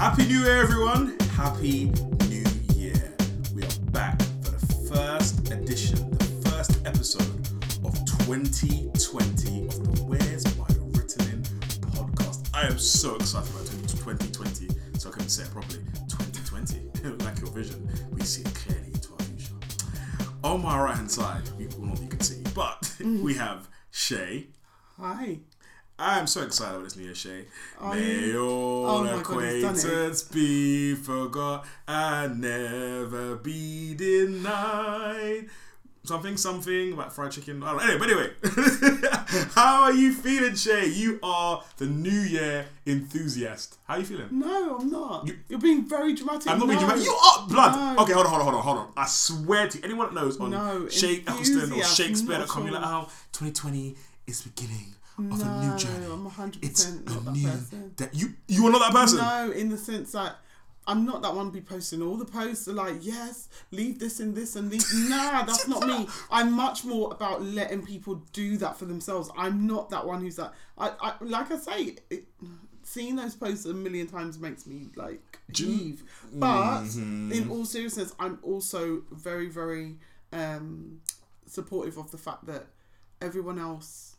Happy New Year, everyone! Happy New Year! We are back for the first edition, the first episode of 2020 of the Where's My Written In podcast. I am so excited about 2020, so I can say it properly. 2020, like your vision, we see it clearly into our future. On my right hand side, we well, not you can see, but mm. we have Shay. Hi. I'm so excited about this new year, Shay. Are May all Oh my God, he's done it. acquaintance be forgot and never be denied. Something, something about fried chicken. I don't know. Anyway, but anyway, how are you feeling, Shay? You are the New Year enthusiast. How are you feeling? No, I'm not. You- are being very dramatic. I'm not being dramatic. You are blood. No. Okay, hold on, hold on, hold on, hold on. I swear to you, anyone that knows on No, Shay Eccleston or enthusiast, Shakespeare that come, you're like, oh, 2020 is beginning of no, a new journey. I'm 100% It's not a that new person. that you you are not that person. No, in the sense that I'm not that one to be posting all the posts are like, yes, leave this and this and leave. Nah, that's not me. I'm much more about letting people do that for themselves. I'm not that one who's like, I, I like I say, it, seeing those posts a million times makes me like heave. But Mhm. in all seriousness, I'm also very, very um, supportive of the fact that everyone else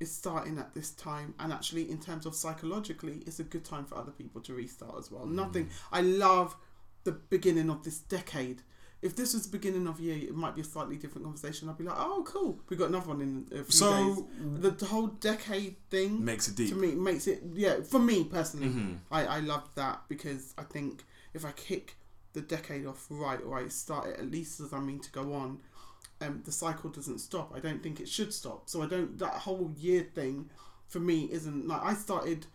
is starting at this time and actually in terms of psychologically it's a good time for other people to restart as well. Nothing i love the beginning of this decade. If this was the beginning of year it might be a slightly different conversation. I'd be like oh cool we got another one in a few So days. the, the whole decade thing makes it deep. to me makes it yeah for me personally Mhm. I, I love that because I think if I kick the decade off right or I start it at least as I mean to go on, um, the cycle doesn't stop. I don't think it should stop. So I don't that whole year thing for me isn't like I started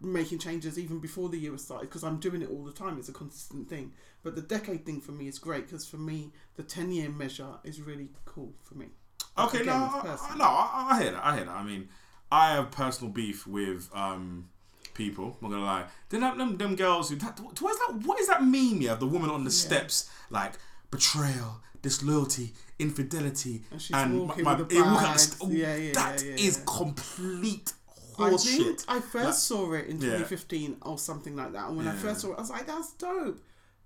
making changes even before the year was started because I'm doing it all the time. It's a consistent thing. But the decade thing for me is great because for me the ten year measure is really cool for me. Okay, Again, no, I, no, I, I hear that. I hear that. I mean, I have personal beef with um people. I'm not gonna lie. Then them them girls who that what is that? What is that meme? Yeah, the woman on the steps like betrayal, disloyalty, infidelity, And and my, with it the walk- oh, Yeah, yeah, that yeah, is complete I think. I first Like- saw it in Yeah. 2015 or something like that. And when I first saw it, I was like, that's dope.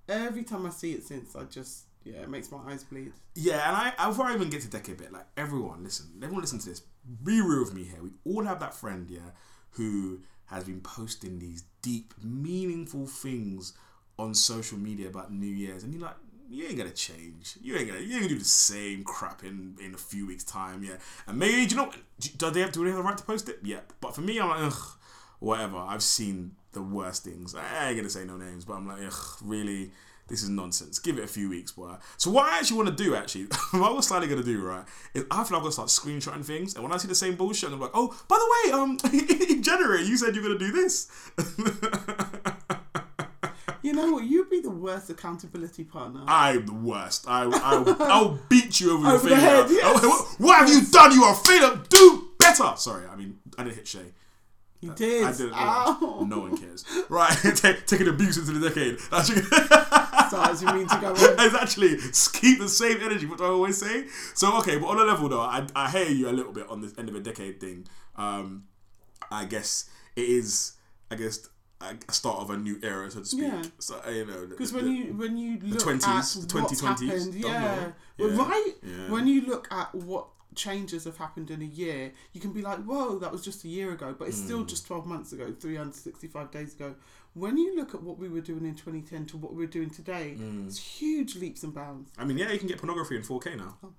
Every time I see it since, I just, yeah, it makes my eyes bleed. Yeah, and I before I even get to decade bit, like everyone, listen, everyone listen to this. Be real with me here. We all have that friend, yeah, who has been posting these deep, meaningful things on social media about New Year's, and you're like, you ain't gonna change. You ain't gonna you ain't gonna do the same crap in in a few weeks' time, yeah. And maybe do you know do they have do they have the right to post it? Yeah. But for me, I'm like, ugh, whatever. I've seen the worst things. I ain't gonna say no names, but I'm like, ugh, really this is nonsense. Give it a few weeks, boy. So what I actually want to do, actually, what we're slightly gonna do, right, is I feel like I'm gonna start screenshotting things, and when I see the same bullshit, I'm like, oh, by the way, um, in January you said you're gonna do this. You know what? You'd be the worst accountability partner. I'm the worst. I, I, I'll beat you over, your Over the finger. head, yes. Oh, what, what have you done? You are a failure. Do better. Sorry, I mean, I didn't hit Shay. you did. I didn't. Ow. No one cares. Right, take, taking abuse into the decade. Actually, So as you mean to go on. it's actually keep the same energy. What do I always say? So okay, but on a level though, I, I hear you a little bit on this end of a decade thing. Um, I guess it is. I guess a start of a new era, so to speak. Yeah. So uh, you know, Because the- when the- you when you look 20s, at the what's 2020s, happened, yeah, Yeah, right. yeah. When you look at what changes have happened in a year, you can be like, "Whoa, that was just a year ago," but it's Hmm. still just twelve months ago, three hundred sixty-five days ago. When you look at what we were doing in 2010 to what we're doing today, Hmm. it's huge leaps and bounds. I mean, yeah, you can get pornography in 4K now. Oh my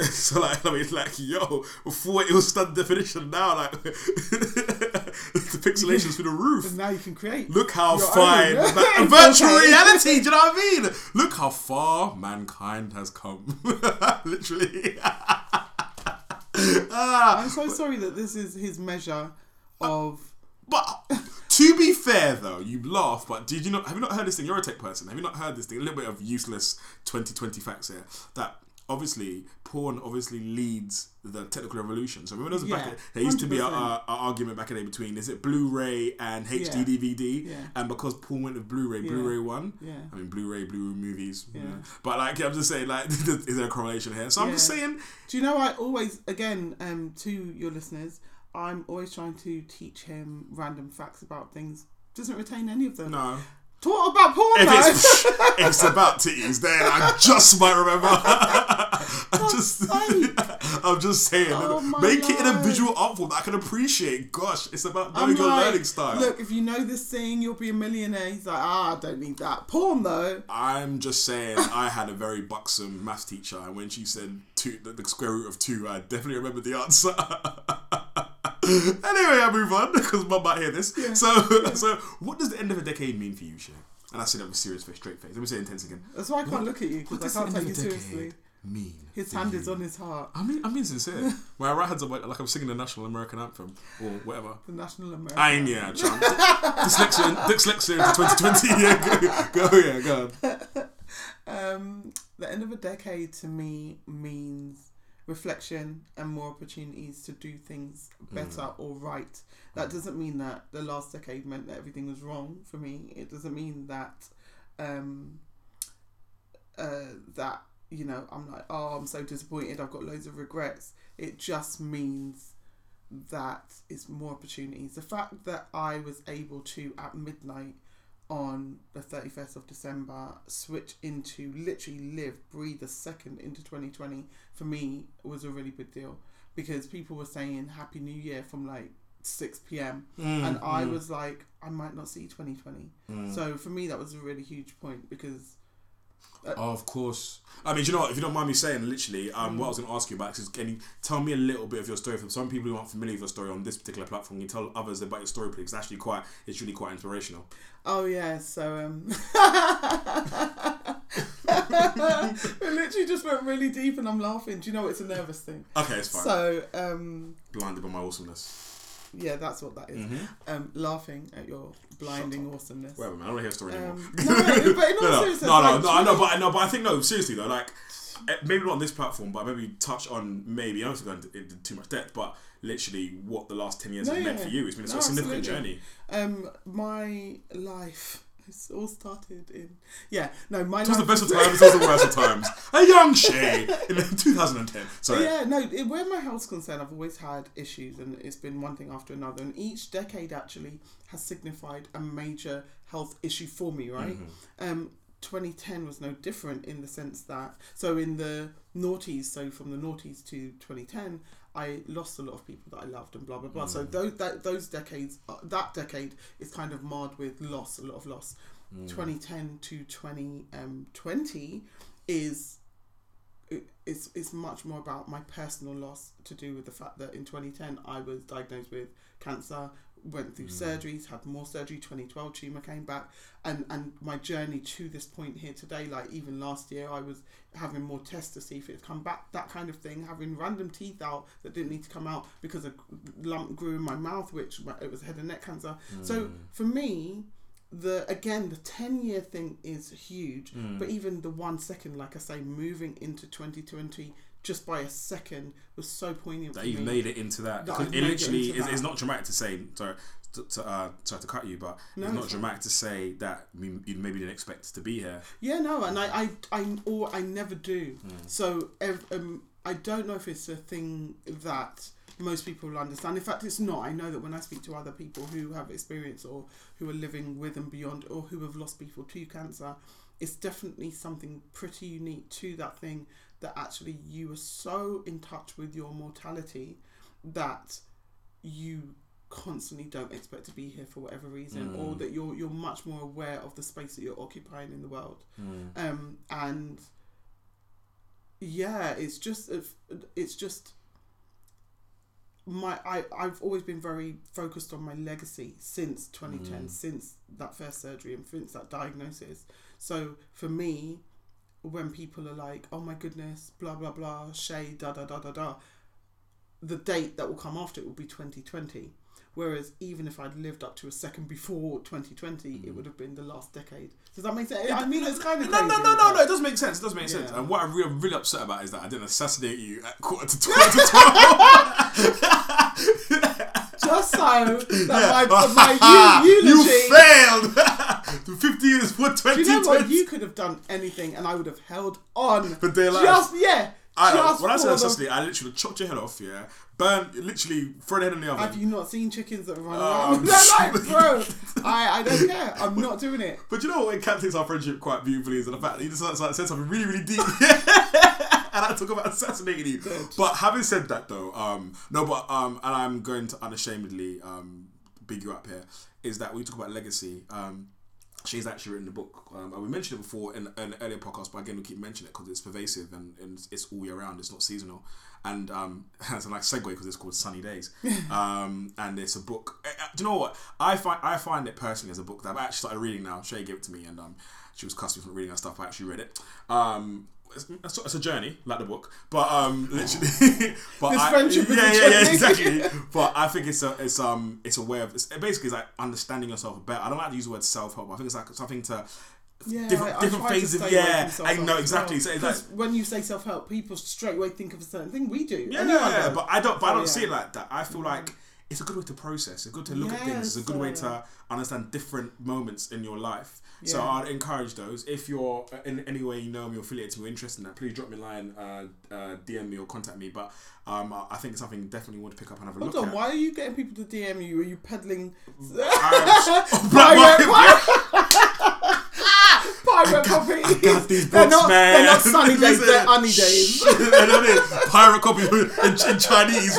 god. so like, I mean, like, yo, before it was standard definition, now like the pixelation's through the roof. And now you can create. Look how fine own. It's virtual reality. Do you know what I mean? Look how far mankind has come. Literally. ah, I'm so sorry that this is his measure of. But to be fair, though, you laugh. But did you not? Have you not heard this thing? You're a tech person. Have you not heard this thing? A little bit of useless 2020 facts here. That obviously porn obviously leads the technical revolution. So remember, there Yeah, back. There used to be a, 100%. a, a argument back in the day between is it Blu-ray and HD Yeah. DVD, Yeah. and because porn went with Blu-ray, Blu-ray won. Yeah. I mean, Blu-ray, Blu-ray movies. Yeah. But like, I'm just saying, like, is there a correlation here? So I'm just saying, Do you know I always again um to your listeners, I'm always trying to teach him random facts about things doesn't retain any of them. No. Talk about porn it's, it's about titties, then I just might remember. I'm just. I'm just saying. Oh make it in a visual art form that I can appreciate. Gosh, it's about I'm your like, learning style. Look, if you know this thing, you'll be a millionaire. He's like, ah, I don't need that. Porn though. I'm just saying, I had a very buxom math teacher, and when she said two, the, the square root of two, I definitely remember the answer. anyway, I move on because mum might hear this. So, so what does the end of a decade mean for you, Shay? And I said that with serious face, straight face. Let me say it intense again. That's why I can't What- look at you because I can't take you seriously. mean? His hand you? is on his heart. I mean, I mean sincere. My right hand's like I'm singing the national American anthem or whatever. The national American. I ain't yeah, Trump. dyslexia, dyslexia into 2020. Yeah, go, go yeah, go. On. Um, the end of a decade to me means reflection and more opportunities to do things better or right. That doesn't mean that the last decade meant that everything was wrong for me. It doesn't mean that um, uh, that you know I'm like oh I'm so disappointed. I've got loads of regrets. It just means that it's more opportunities. The fact that I was able to at midnight on the 31st of December switch into literally live, breathe a second into 2020 for me was a really big deal because people were saying Happy New Year from like 6 p.m. Mm, and I was like, I might not see 2020. So for me, that was a really huge point because Oh, of course. I mean, do you know what? If you don't mind me saying, literally, um, what I was going to ask you about is can you tell me a little bit of your story? For some people who aren't familiar with your story on this particular platform, can you tell others about your story, please? It's actually quite, it's really quite inspirational. Oh yeah, so um it literally just went really deep and I'm laughing. Do you know it's a nervous thing? Okay, it's fine. So um Blinded by my awesomeness. Yeah, that's what that is. Mhm. Um laughing at your blinding awesomeness. Whatever, man. I don't want to hear a story anymore. Um, no, but in all no, no, seriousness, no, no, like, no, I know, but I know, but I think no, seriously though, like eh, maybe not on this platform, but maybe touch on maybe I don't think into, into too much depth, but literally what the last ten years No, has meant for you. It's been a No, of significant absolutely. journey. Um, my life. It's all started in yeah no my It was the best of times, it was the worst of times. A young Shay in 2010. Sorry. Yeah, no, it, where my health's concerned, I've always had issues, and it's been one thing after another. And each decade actually has signified a major health issue for me, right? Mm-hmm. Um, 2010 was no different in the sense that, so in the noughties, so from the noughties to 2010, I lost a lot of people that I loved and blah blah blah. Mm. So those that, those decades, uh, that decade is kind of marred with loss, a lot of loss. Mm. 2010 to 2020 is it's it's much more about my personal loss to do with the fact that in 2010 I was diagnosed with cancer, went through mm. surgeries, had more surgery. 2012 tumor came back, and and my journey to this point here today, like even last year, I was having more tests to see if it's come back, that kind of thing. Having random teeth out that didn't need to come out because a lump grew in my mouth, which it was head and neck cancer. So mm. for me, the again the 10 year thing is huge mm. but even the one second like i say moving into 2020 just by a second was so poignant that you've me made it into that. That it literally into is it's not dramatic to say. Sorry, to, to, uh, sorry to cut you, but No, it's not it's dramatic to say that you maybe didn't expect to be here. yeah no and i i i, or I never do Hmm. so ev- um, i don't know if it's a thing that most people will understand in fact it's not i know that when i speak to other people who have experience or who are living with and beyond or who have lost people to cancer it's definitely something pretty unique to that thing that actually you are so in touch with your mortality that you constantly don't expect to be here for whatever reason or mm. that you're you're much more aware of the space that you're occupying in the world. Mm. Um and yeah it's just it's just my I, I've always been very focused on my legacy since 2010 mm. since that first surgery and since that diagnosis. So for me when people are like oh my goodness blah blah blah Shay da da da da da the date that will come after it will be 2020 whereas even if I'd lived up to a second before 2020 it mm. would have been the last decade does that make sense I mean it's kind of No, no, no, no, no. It does make sense. It does make sense. And what I'm really, really upset about is that I didn't assassinate you at quarter to twelve. to 12. just so that Yeah. my, my eu- eulogy. you failed. Fifty years for Do twenty you know what? You could have done anything, and I would have held on. For dear life. Just yeah, I, Just when I said Cecily, I literally chopped your head off, yeah, burn, literally throw the head in the oven. Have you not seen chickens that run Um, around? They're like, bro, I, I don't care. I'm not doing it. But you know what encapsulates our friendship quite beautifully is the fact that he just like, said something really, really deep. and I talk about assassinating you. But having said that though, um, no, but um, and I'm going to unashamedly um, big you up here, is that when we talk about legacy, um, she's actually written the book. Um, and we mentioned it before in, in an earlier podcast, but again, we keep mentioning it because it's pervasive and, and it's all year round. It's not seasonal. And um, it's a nice segue because it's called Sunny Days. Um, and it's a book. uh, uh, Do you know what? I find I find it personally as a book that I've actually started reading now. Shay gave it to me, and um, she was cussing me for reading that stuff. I actually read it. Um, it's, it's, a journey, like the book, but um, literally, but This I, friendship yeah, yeah, yeah, exactly. But I think it's a, it's um, it's a way of, it's, basically, it's like understanding yourself better. I don't like to use the word self help. I think it's like something to Yeah, different I- I different to phases of yeah. I know exactly. well. So it's like when you say self help, people straight away think of a certain thing. We do. yeah, Anyone does. but I don't. But I Oh, don't yeah. see it like that. I feel like it's a good way to process. It's good to look at things. It's a Yes, good way to understand different moments in your life. So I'd encourage those. If you're uh, in any way you know me or affiliated to me or interested in that, please drop me a line, uh, uh, DM me or contact me. But um, I think it's something definitely want to pick up and have a Hold look on, at. why are you getting people to DM you? Are you peddling pirate, copy? I got these They're not, man. they're not sunny days, they're honey days. I know this. Pirate copy in, in Chinese.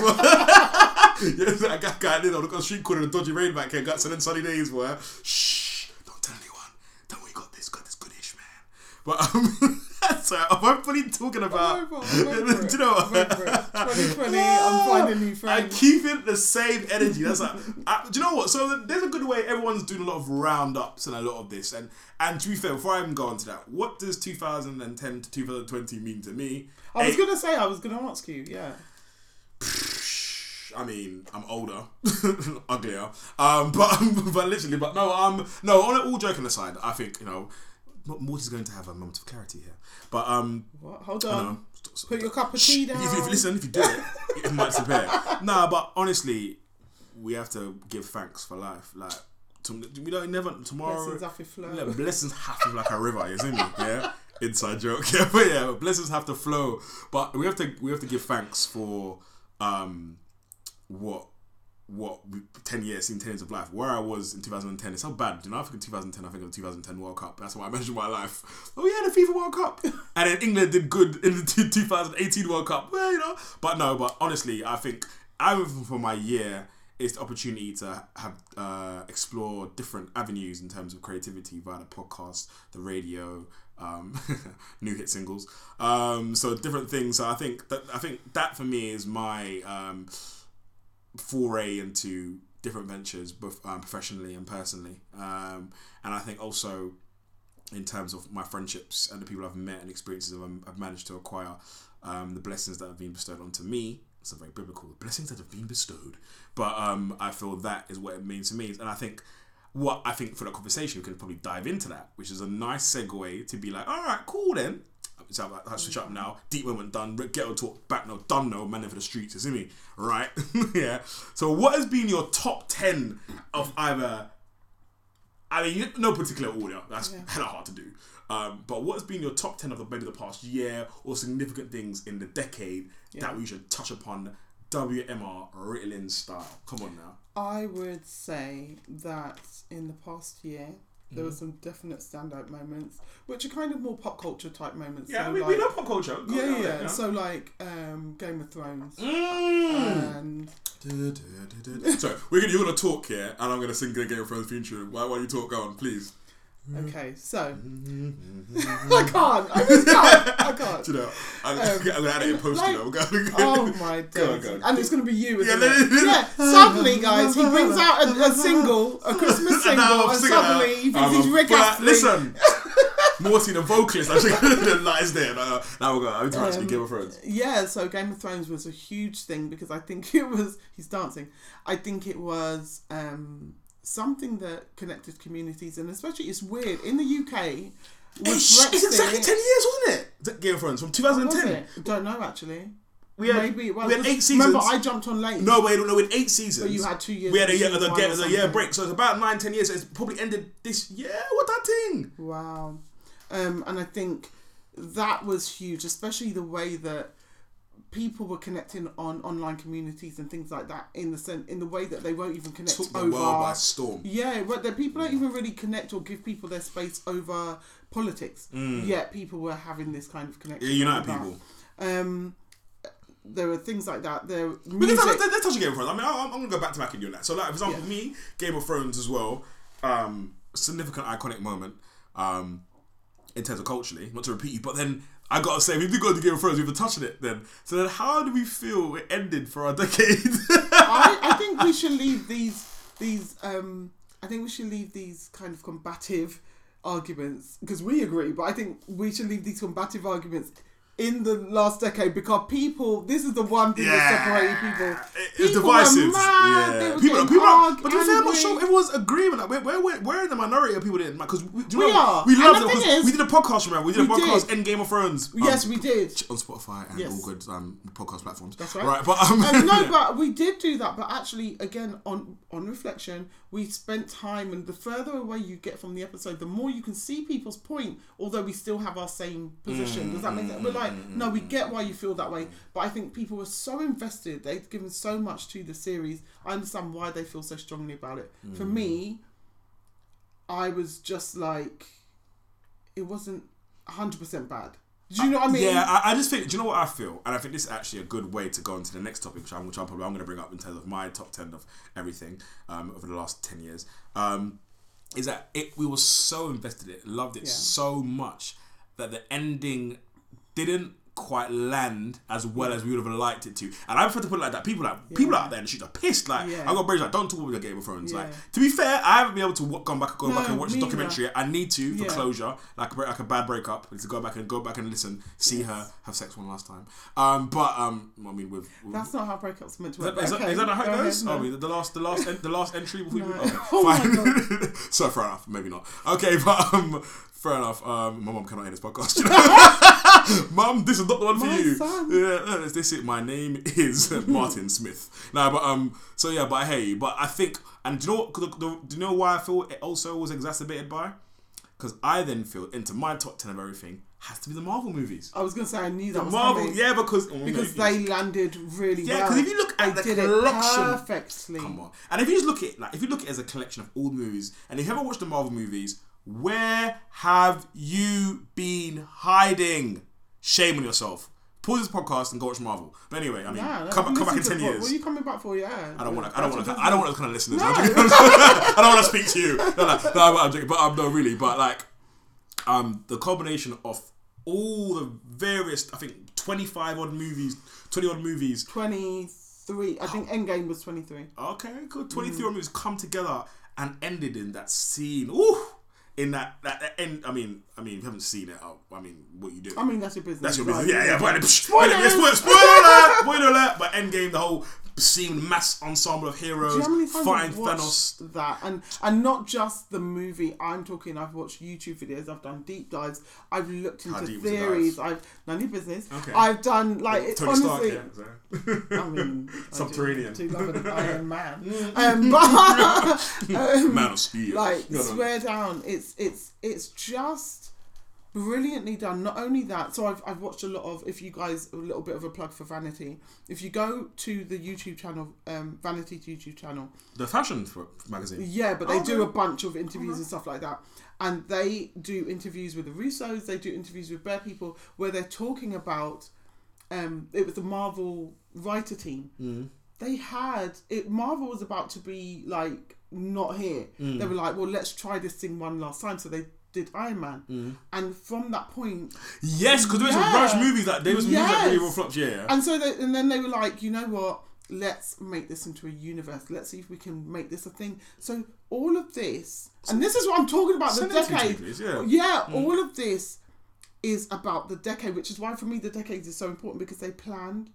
yes, I got guy in on the street corner, the dodgy rain back here, got some sunny days, boy. Shh, don't tell anyone. Don't worry, got this, got this goodish, man. But um, so I'm fully talking about. I'm over I'm over do you know what? over 2020, I'm finding new I keep it the same energy. That's like, I, do you know what? So there's a good way. Everyone's doing a lot of roundups and a lot of this. And and to be fair, before I even go on to that, what does 2010 to 2020 mean to me? I was Eight- gonna say, I was gonna ask you, yeah. I mean, I'm older, uglier, um, but but literally, but no, um, no. On all joking aside, I think you know, Morty's going to have a moment of clarity here. But um, What? Hold on. know. Put your cup of tea down. if, if listen, if you do it, it might disappear. Nah, but honestly, we have to give thanks for life. Like, to, we don't never tomorrow. Blessings off your flow. Yeah, blessings have to like a river, you see me? Yeah, inside joke. Yeah, but yeah, blessings have to flow. But we have to we have to give thanks for um what what 10 years in 10 years of life. Where I was in 2010 it's so bad. Do you know I think in 2010 I think of the 2010 World Cup. That's what I measured my life. Oh yeah the FIFA World Cup. And then England did good in the 2018 World Cup. Well you know but no but honestly I think I for my year it's the opportunity to have uh, explore different avenues in terms of creativity via the podcast the radio um, new hit singles. Um, so different things. So I think that I think that for me is my um, foray into different ventures, both um, professionally and personally. Um, and I think also in terms of my friendships and the people I've met and experiences I've, I've managed to acquire, um, the blessings that have been bestowed onto me. It's a very biblical the blessings that have been bestowed, but um, I feel that is what it means to me. And I think what I think for that conversation we can probably dive into that, which is a nice segue to be like, all right, cool then. So have to switch up now. Deep moment done. Ghetto talk back now. Done no. Man for the streets. You see me? Right? yeah. So what has been your top ten of either? I mean, no particular order. That's Yeah. hella hard to do. Um, but what has been your top ten of the, maybe the past year or significant things in the decade that we should touch upon? WMR Ritalin style. Come on now. I would say that in the past year, there were some definite standout moments, which are kind of more pop culture type moments. Yeah, so we, like, we know pop culture. Go Yeah, yeah, there, yeah. So like um, Game of Thrones Mm. and Sorry, we're gonna you're gonna talk here, and I'm gonna sing the Game of Thrones theme tune. Why, why you talk? Go on, please. Okay, so Mm-hmm. I can't, I just can't, I can't. Do you know? I'm, Um, I'm gonna add it in post. like- you know, Go- Oh my Go go. And it's gonna be you, isn't Yeah, it? yeah. Suddenly, guys, he brings out a, a single, a Christmas single, I'm and suddenly he thinks he's Rick Astley. Listen, Morty, the vocalist, actually lies there. Now, now we're going. To actually Um, Game of Thrones. Yeah, so Game of Thrones was a huge thing because I think it was he's dancing. I think it was um, something that connected communities and especially it's weird in the UK. It's, it's exactly ten years, wasn't it? Game of Thrones from 2010. Don't know actually. We had Maybe was. we had eight seasons. Remember. I jumped on late. No, wait, no, we had eight seasons. So you had two years We had a year, one year, the year break, so it's about nine, ten years. It's probably ended this year. What that thing? Wow. Um, and I think that was huge, especially the way that people were connecting on online communities and things like that in the sen- in the way that they won't even connect Took the over. world by storm. Yeah, but the people don't even really connect or give people their space over politics. Yet people were having this kind of connection. Mm. Yeah, unite people. Um, there were things like that. There, But let's, music. let's, let's touch on Game of Thrones. I mean, I, I'm going to go back to back and do that. So, like, for example, Yeah. me, Game of Thrones as well, um, significant, iconic moment um, in terms of culturally, not to repeat you, but then I got to say, we did go to Game of Thrones, we've been touching it then. So, then how do we feel it ended for our decade? I, I think we should leave these these um I think we should leave these kind of combative arguments because we agree, but I think we should leave these combative arguments in the last decade because people this is the one thing that separated people. It- It's People divisive. were mad, they yeah. were People, people, are, but to be fair, I'm not sure everyone's agreeing. Like, we're, we're, we're, we're in the minority of people that because we, do you We know, are. We And love the it is- we did a podcast. Remember, we did a podcast did. in Game of Thrones. um, Yes, we did. on Spotify and Yes. all good um, podcast platforms. That's right. Right, but um, Um, no, but we did do that. But actually, again, on on reflection, we spent time, and the further away you get from the episode, the more you can see people's point. Although we still have our same position. Does that make sense? We're like, no, we get why you feel that way, but I think people were so invested. They've given so much to the series. I understand why they feel so strongly about it. For me, I was just like, it wasn't hundred percent bad. Do you know what I mean? yeah, I, I just think. Do you know what I feel? And I think this is actually a good way to go into the next topic, which I'm, which I'm probably I'm going to bring up in terms of my top ten of everything um, over the last ten years. Um, is that it? We were so invested in it, loved it Yeah. so much that the ending didn't quite land as well as we would have liked it to. And I prefer to put it like that. People like people out there in the streets are pissed. Like Yeah. I got British like, don't talk about your Game of Thrones. Yeah. Like to be fair, I haven't been able to w- come back, go No, back and watch the me documentary. I need to for Yeah. closure, like a, like a bad breakup, to go back and go back and listen, see her have sex one last time. Um, but um, I mean, with, with That's not how breakups are meant to is work. that, is, that, okay, is that not how go it ahead, goes? no. I mean, the last, the last, en- the last entry before we No. move. Okay, Oh my fine. so fair enough. Maybe not. Okay, but um, fair enough. Um, my mom cannot hear this podcast. You know? mom, this is not the one for My you. son. Yeah, no, this is my name is Martin Smith. Nah, but um, so yeah, but hey, but I think, and do you know what? the- the- Do you know why I feel it also was exacerbated by? Because I then feel into my top ten of everything has to be the Marvel movies. I was gonna say I knew that The was Marvel, coming yeah, because because they landed really Yeah, well. 'cause if you look at They the collection- it perfectly. Come on. And if you just look at like if you look at it as a collection of all the movies, and if you ever watched the Marvel movies, where have you been hiding? Shame on yourself. Pause this podcast and go watch Marvel. But anyway, I mean, Yeah, come, come back in ten years. what are you coming back for? Yeah. I don't want to. I don't want to. I don't want those kind of listeners. No. I'm. I don't want to speak to you. No, no, no, I'm, I'm joking. But um, no, really. But like, um, the combination of all the various, I think, twenty five odd movies, twenty odd movies Twenty three. I think Endgame was twenty three. Okay, good. Twenty three Mm. movies come together and ended in that scene. Ooh, in that that, that end. I mean, I mean, you haven't seen it, oh, I mean, what you do? I mean, that's your business. That's your right? business. Yeah, yeah. But psh, Spoilers! yeah, spoiler, spoiler alert! Spoiler alert! But Endgame, the whole scene, mass ensemble of heroes you know how many times fighting Thanos. that? And and not just the movie. I'm talking. I've watched YouTube videos. I've done deep dives. I've looked into theories. was the therees. dive? I've none of your business. Okay. I've done like it, Tony honestly. Stark, yeah. so. I mean, Subterranean. Do love Iron Man. um, but um, Man of Steel. like No, no. swear down it's it's it's just brilliantly done. Not only that so I've, I've watched a lot of if you guys a little bit of a plug for vanity. If you go to the youtube channel um vanity's youtube channel. The fashion for- magazine. yeah but they do Okay. a bunch of interviews and stuff like that. And they do interviews with the russos they do interviews with bear people where they're talking about um it was the marvel writer team. Mm. they had it marvel was about to be like not here. They were like well let's try this thing one last time. So they did iron man. Mm. And from that point Yes, because there was Yeah. some rush movies that there was movies that really were flopped. Yeah, and so they, and then they were like you know what? Let's make this into a universe. Let's see if we can make this a thing. So all of this and this is what i'm talking about the Send it to me, decade. please, yeah. yeah mm. all of this is about the decade which is why for me the decades is so important because they planned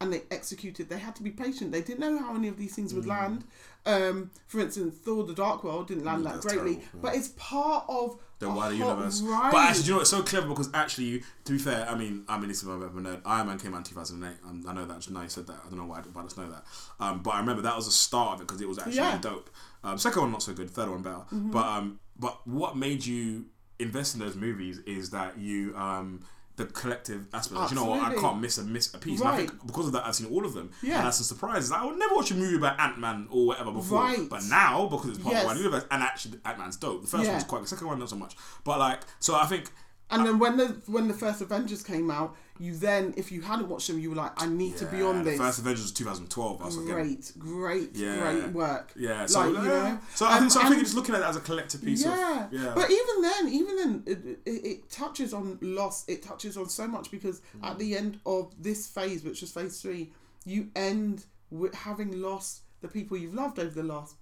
and they executed they had to be patient they didn't know how any of these things Mm. would land um, for instance thor the dark world didn't land that greatly terrible, yeah. but it's part of the wider universe. right But actually, do you know it's so clever? Because actually, to be fair, I mean, I mean, this is my bit of a nerd. Iron Man came out in 2008. Um, I know that. Now you said that. I don't know why, but I just know that. Um, but I remember that was the start of it because it was actually Yeah. dope. Um, second one not so good. Third one better. But um, but what made you invest in those movies is that you um the collective aspect. You know what? I can't miss a miss a piece. And I think because of that, I've seen all of them. Yeah. And that's a surprise. I would never watch a movie about Ant Man or whatever before. Right. But now, because it's part Yes. of one universe, and actually Ant Man's dope. The first Yeah. one's quite. The second one not so much. But like, so I think. And then when the when the first Avengers came out, you then if you hadn't watched them, you were like, I need to be yeah, on this. First Avengers was 2012. I was like, great, great, Yeah. great work. Yeah, so, Like, you know, so I think, so I think you're just looking at it as a collective piece yeah. of yeah. But even then, even then, it, it, it touches on loss. It touches on so much because Mm. at the end of this phase, which is phase three, you end with having lost the people you've loved over the last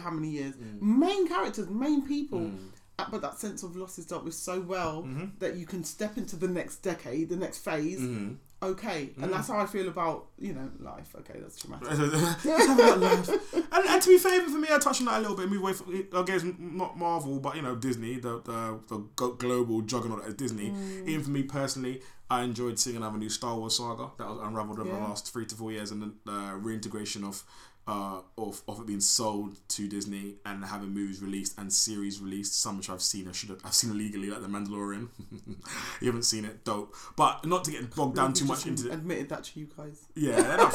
how many years, Mm. main characters, main people. Uh, But that sense of loss is dealt with so well Mm-hmm. that you can step into the next decade, the next phase. Mm-hmm. Okay, and that's how I feel about you know life. Okay, that's traumatic. Let's have a life. And, and to be fair, for me, I touched on that a little bit. Move away from, guess, not Marvel, but you know, Disney, the the, the global juggernaut at Disney. Mm. Even for me personally, I enjoyed seeing another new Star Wars saga that was unraveled over the last three to four years, and the uh, reintegration of. Uh, of, of it being sold to Disney and having movies released and series released, some which I've seen, I should have, I've seen illegally, like The Mandalorian. you haven't seen it, dope. But not to get bogged down You too much into admitted that to you guys. yeah,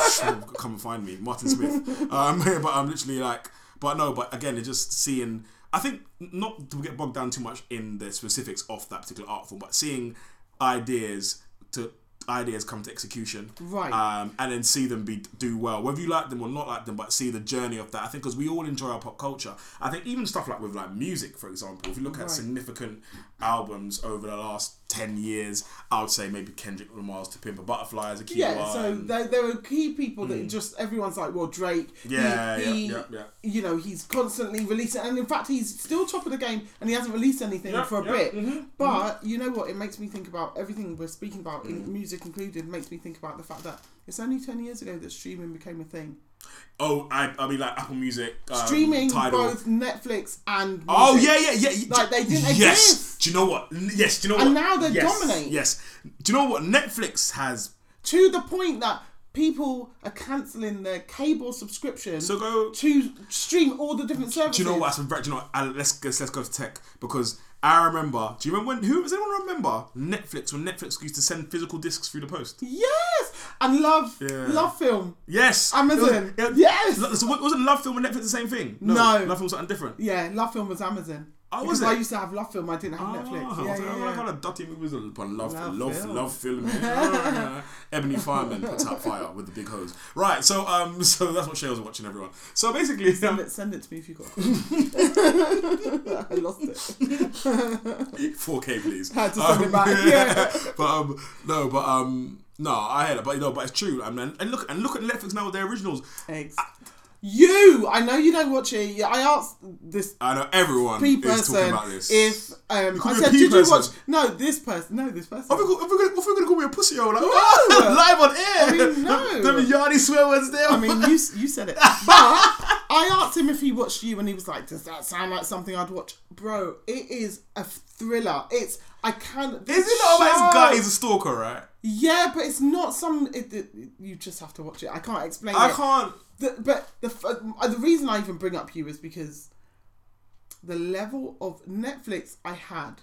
come and find me, Martin Smith. Um, but I'm literally like, but no, but again, it's just seeing. I think not to get bogged down too much in the specifics of that particular art form, but seeing ideas to ideas come to execution, Right. Um, and then see them be do well, whether you like them or not like them, but see the journey of that. I think because we all enjoy our pop culture. I think even stuff like with like music, for example, if you look at Right. significant albums over the last ten years, I would say maybe Kendrick Lamar's "To Pimp a Butterfly" is a key Yeah, one. so there, there are key people that just everyone's like, well, Drake. he- Yeah, yeah, he, yeah, yeah. You know, he's constantly releasing, and in fact, he's still top of the game, and he hasn't released anything Yeah, for a yeah, bit. mhm, But you know what? It makes me think about everything we're speaking about, Mm. in music included. Makes me think about the fact that it's only ten years ago that streaming became a thing. Oh, I, I mean like Apple Music, um, streaming both Netflix and Oh yeah, yeah, yeah. Like, they didn't yes. exist. Do you know what? Yes. Do you know And what? now they yes. dominate. Yes. Do you know what? Netflix has. to the point that people are cancelling their cable subscription So go. to stream all the different services. Do you know what? Do you know what? Let's let's let's go to tech because I remember. Do you remember when? Who does anyone remember Netflix when Netflix used to send physical discs through the post? Yes, and love, Yeah. love film. Yes. Amazon. It was- Yes. So wasn't Love Film and Netflix the same thing? No. Love Film was something different. Yeah, love film was Amazon. Oh, because was I used to have love film. I didn't have Netflix. Oh, Yeah, I was like, yeah, what yeah. kind of dirty movies upon love, Love love, film. love, film? Yeah. Ebony Fireman puts out fire with the big hose. Right, so um, so that's what Shay was watching, everyone. So basically, Send um, it, send it to me if you got. I lost it. 4K, please. Had to send it Um, back, yeah. but um, no, but um, no, I heard it, but you know, but it's true. I mean, and look, and look at Netflix now with their originals. Eggs. You, I know you don't watch it. Yeah, I asked this I know everyone P is talking about this. if um, I said, did person? you watch? No, this person. No, this person. Are we, are we gonna, are we gonna call me a pussy? Like, No. live on air? I mean, no. Them, them yardy swear words there. I mean, you you said it, but I asked him if he watched you, and he was like, "Does that sound like something I'd watch?" Bro, it is a thriller. It's I can't. is it not about guy? He's a stalker, right? Yeah, but it's not some. It, it, you just have to watch it. I can't explain I it. can't. The, but the uh, the reason I even bring up you is because the level of Netflix I had,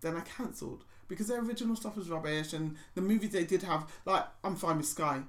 then I cancelled because their original stuff was rubbish, and the movies they did have, like I'm fine with Sky.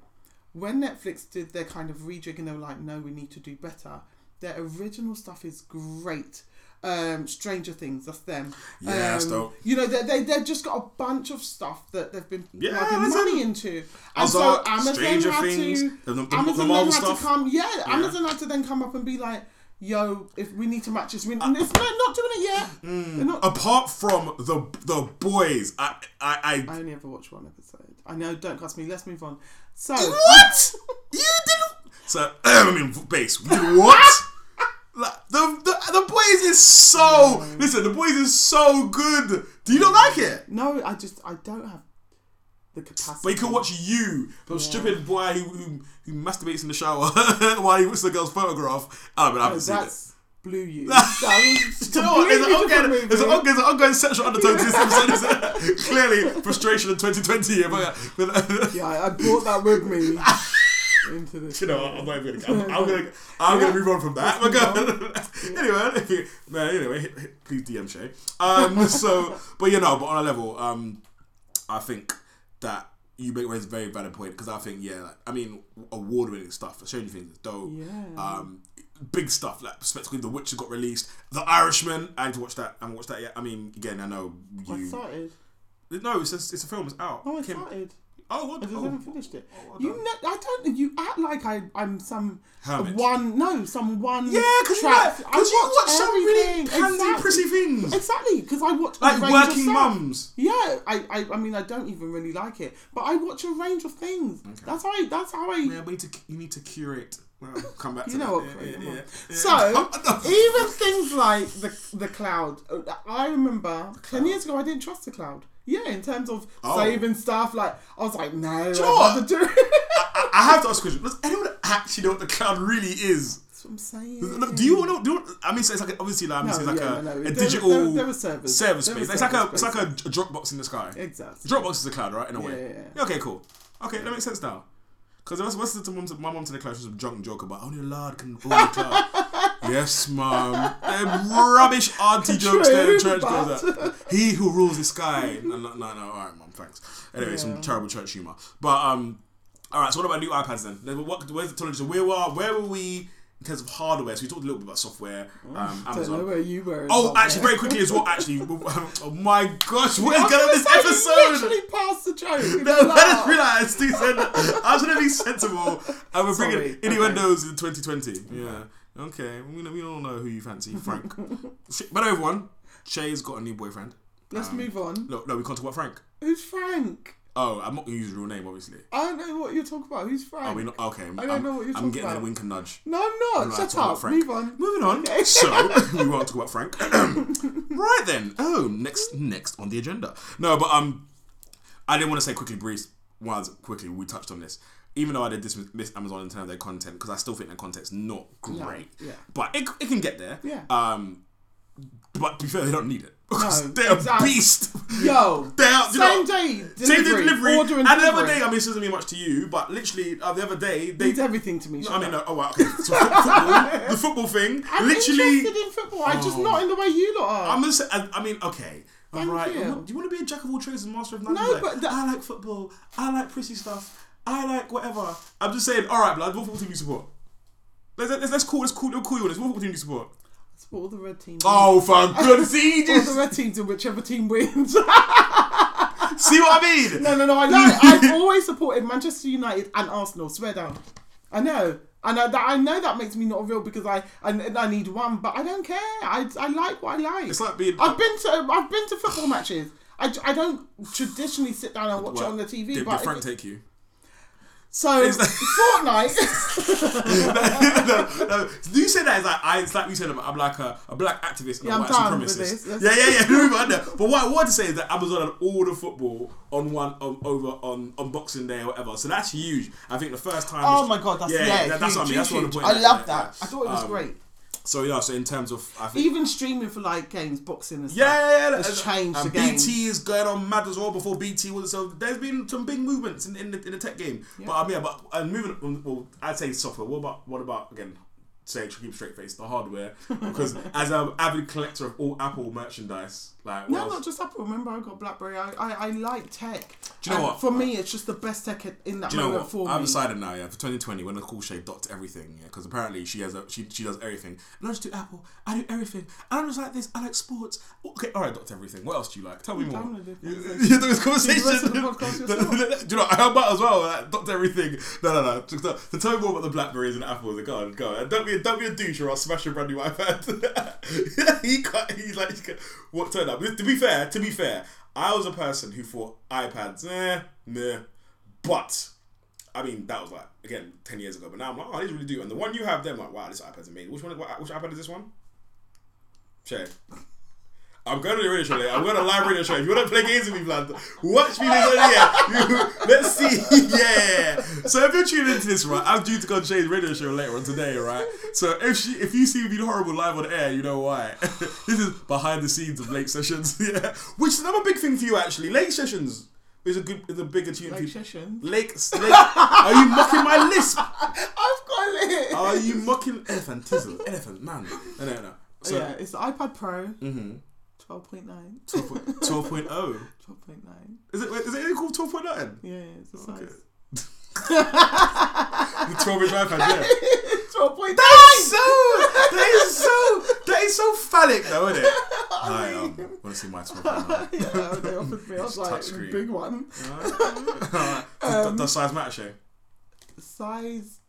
When Netflix did their kind of rejig and they were like, no, we need to do better. Their original stuff is great. Um, Stranger Things, that's them. Yeah, that's um, dope. You know, they, they, they've just got a bunch of stuff that they've been Yeah, plugging money into. And so Amazon Stranger had Things, to, the- the- the Amazon then had stuff. to come, yeah, Amazon had to then come up and be like, yo, if we need to match this, we, it's, they're not doing it yet. Mm. Not. Apart from the the boys, I I, I I only ever watched one episode. I know, don't cost me. Let's move on. So, what you didn't. So I mean, base. What? Like, the, the the boys is so mm. listen. The boys is so good. Do you not like it? no, I just, I don't have the capacity. But you can watch you, the Yeah. stupid boy who, who who masturbates in the shower while he whips the girl's photograph. I mean, I haven't seen it. Blue You. That was Do you know what? There's an ongoing, there's an ongoing, there's an ongoing sexual undertone to this episode. Clearly, frustration in 2020. Yeah, but, but Yeah, I brought that with me into this. you know, I'm not even gonna. I'm, I'm gonna. I'm gonna move on from that. We're going. anyway, if you, no, anyway, please DM Shay. Um, so, but you know, but on a level, um, I think that you make raise a very valid point because I think yeah, like, I mean award winning stuff, Stranger Things is dope. Yeah. Um, big stuff like specifically The Witcher got released, The Irishman. I need to watch that. I haven't watched that yet. I mean, again, I know I you. started. No, it's a, it's a film. It's out. Oh, I started. Oh, what? I just oh, haven't finished it. well you know, I don't. You act like I, I'm some Hermit. one. No, some one. Yeah, because you, like, you watch some really pansy, Exactly. prissy things. Exactly, because I watch Like working mums. Yeah, I, I, I mean, I don't even really like it, but I watch a range of things. That's how I. That's how I. Yeah, you need to, you need to curate. Well, come back to You that. know what, Yeah, yeah, yeah. So even things like the the cloud, uh, I remember ten years ago I didn't trust the cloud. Yeah, in terms of Oh. saving stuff, like I was like, no, you I'd know what? do. I, I have to ask a question. Does anyone actually know what the cloud really is? That's what I'm saying. Do you know? Do you, I mean, so it's like obviously, like, No, it's like yeah, a, no, no. a There- digital there- there were servers. server There were space. It's like a server it's like a, Dropbox in the sky. Exactly. Dropbox is a cloud, right? In a way. Yeah, yeah, yeah. Okay, cool. Okay, that makes sense now. Because I listening to my mum to the cloud. She was a drunk joke about only a lord can rule the cloud. yes, mum. Them rubbish auntie jokes there in True, church goes that. He who rules the sky. No, no, no. All right, mum. Thanks. Anyway, some terrible church humor. But um, all right. So what about new iPads then? What, where's the technology? Where were where were we in terms of hardware? So we talked a little bit about software. Um, Don't know Amazon. where you were. Oh, involved actually, very quickly as well. Actually, oh my gosh, what is going on this episode? literally passed the joke. No, I just realised that. I was trying to be sensible. And we're Sorry, bringing okay. innuendos in 2020. Yeah. Okay. We, we don't know who you fancy, Frank. But everyone, Shay's got a new boyfriend. Let's Um, move on. No, no, we can't talk about Frank. Who's Frank? Oh, I'm not to use his real name, obviously. I don't know what you're talking about. Who's Frank? Are we not? Okay. I don't I'm, know what you're talking about. I'm getting about. a wink and nudge. No, I'm not. Shut talk up. Frank. Move on. Moving on. Okay. So we won't talk about Frank. right then. Oh, next next on the agenda. No, but um, I didn't want to say quickly, Breeze. Was quickly we touched on this. Even though I did dismiss Amazon in terms of their content, because I still think their content's not great. yeah. But it, it can get there. Yeah. Um, but to be fair, they don't need it because No, they're exactly. a beast. Yo, They are, you same know, day delivery, Same day delivery. order and, and the other day, I mean, this doesn't mean much to you, but literally uh, the other day, they. means everything to me. I mean, no, oh wow, okay. So football, the football thing, I'm literally. interested in football. I just Oh. not in the way you lot are. I'm gonna say, I, I mean, okay. All Thank right. you. Do you want to be a jack of all trades and master of none? No, like, but the- I like football. I like prissy stuff. I like whatever. I'm just saying. All right, blood. What football team do you support? Let's, let's, let's call. Let's call. Let's call you on this. What football team do you support? Support all the red teams. Oh, for goodness sake! all the red teams and whichever team wins. See what I mean? no, no, no. I like. I've always supported Manchester United and Arsenal. Swear down. I know. I know that. I know that makes me not real because I I, I need one, but I don't care. I, I like what I like. It's like being. I've been to I've been to football matches. I, I don't traditionally sit down and watch it on the TV, Did, but did Frank take you? So that- Fortnite. no, no. Do you say that? It's like I. It's like you said. I'm, I'm like a, a black activist and Yeah, a I'm white done with supremacist. this. Yeah, yeah, yeah. Move on there. But what I want to say is that Amazon had all the football on one on, over on, on Boxing Day or whatever. So that's huge. I think the first time. oh my god, that's Yeah, yeah, that- that's what I huge, mean. That's what I'm huge. I love that. yeah. I thought it was Um, great. So yeah. So in terms of, I think. Even streaming for like games, boxing and stuff. yeah, yeah, yeah. It's changed and. BT is going on mad as well. Before BT was so, there's been some big movements in, in, the, in the tech game. But um, yeah, but and moving. Well, I'd say software. What about what about again? Say keep straight face the hardware because as an avid collector of all Apple merchandise, like No, not just Apple. Remember, I got BlackBerry. I, I, I like tech. Do you know And what? For me, it's just the best tech in that Do you know moment what? for I've me. decided now, yeah, for 2020, when the cool shade dots everything, yeah, because apparently she has a she, she does everything. And I just do Apple, I do everything. And I'm just like this. I like sports. Okay, all right, doctor everything. What else do you like? Tell me more. You do this conversation. Do the rest of the podcast do you know? I might as well. Like, doctor everything. No, no, no. To tell me more about the Blackberries and Apples. Go on, go. on. Don't be, don't be a douche, or I'll smash your brand new iPad. he like, he can't, what turn up? To be fair, to be fair, I was a person who thought iPads, eh, meh. But I mean, that was like again ten years ago. But now I'm like, oh, these really do. And the one you have, them like, wow, this iPad's amazing. Which one? Which iPad is this one? Shay. I'm going to the radio show later. I'm going to live radio show. If you want to play games with me, blood, watch me later. Yeah, let's see. Yeah. So if you're tuning into this, right, I'm due to go to Shay's radio show later on today, right? So if she, if you see me being horrible live on air, you know why. this is behind the scenes of late sessions. Yeah, which is another big thing for you actually. Late sessions is a good, is a big achievement. Like for you. session. Lake, Lake, are you mocking my lisp? I've got it. Are you mocking elephantism? Elephant man. No, no, no. So, yeah, it's the iPad Pro. mhm. 12.9. 12.0. 12.0. 12.9. Is it, is it called 12.9? Yeah, yeah, it's the Okay. size. The 12 inch iPad, yeah. 12.9! That is so, that is so, that is so phallic though, isn't it? I um, want to see my 12.9? yeah, they offered me. I was like, touchscreen. big one. Alright. Does- Does size matter, Shay? Size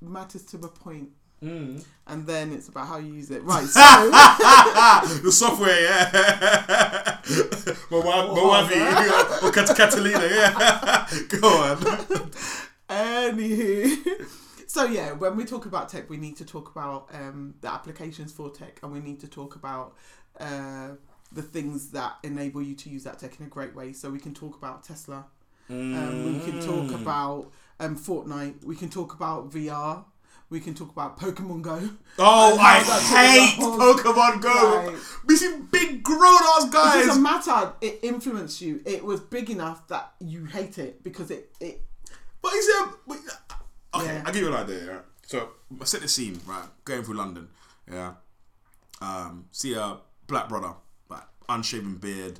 matters to a point, Mm. and then it's about how you use it. Right, so. the software, yeah. Movavi What? or Cat- Catalina, yeah. Go on. Anywho, so yeah, when we talk about tech, we need to talk about um, the applications for tech, and we need to talk about uh, the things that enable you to use that tech in a great way. So we can talk about Tesla. Um, we can talk Mm. about um, Fortnite. We can talk about VR. We can talk about Pokemon Go. Oh, I hate Pokemon Go. Right. We see big grown ass guys. It doesn't matter. It influenced you. It was big enough that you hate it because it. it But is it? but- Okay, Yeah. I'll give you an idea. Right? So I set the scene. Right, going through London. Yeah. Um, see a black brother, like unshaven beard,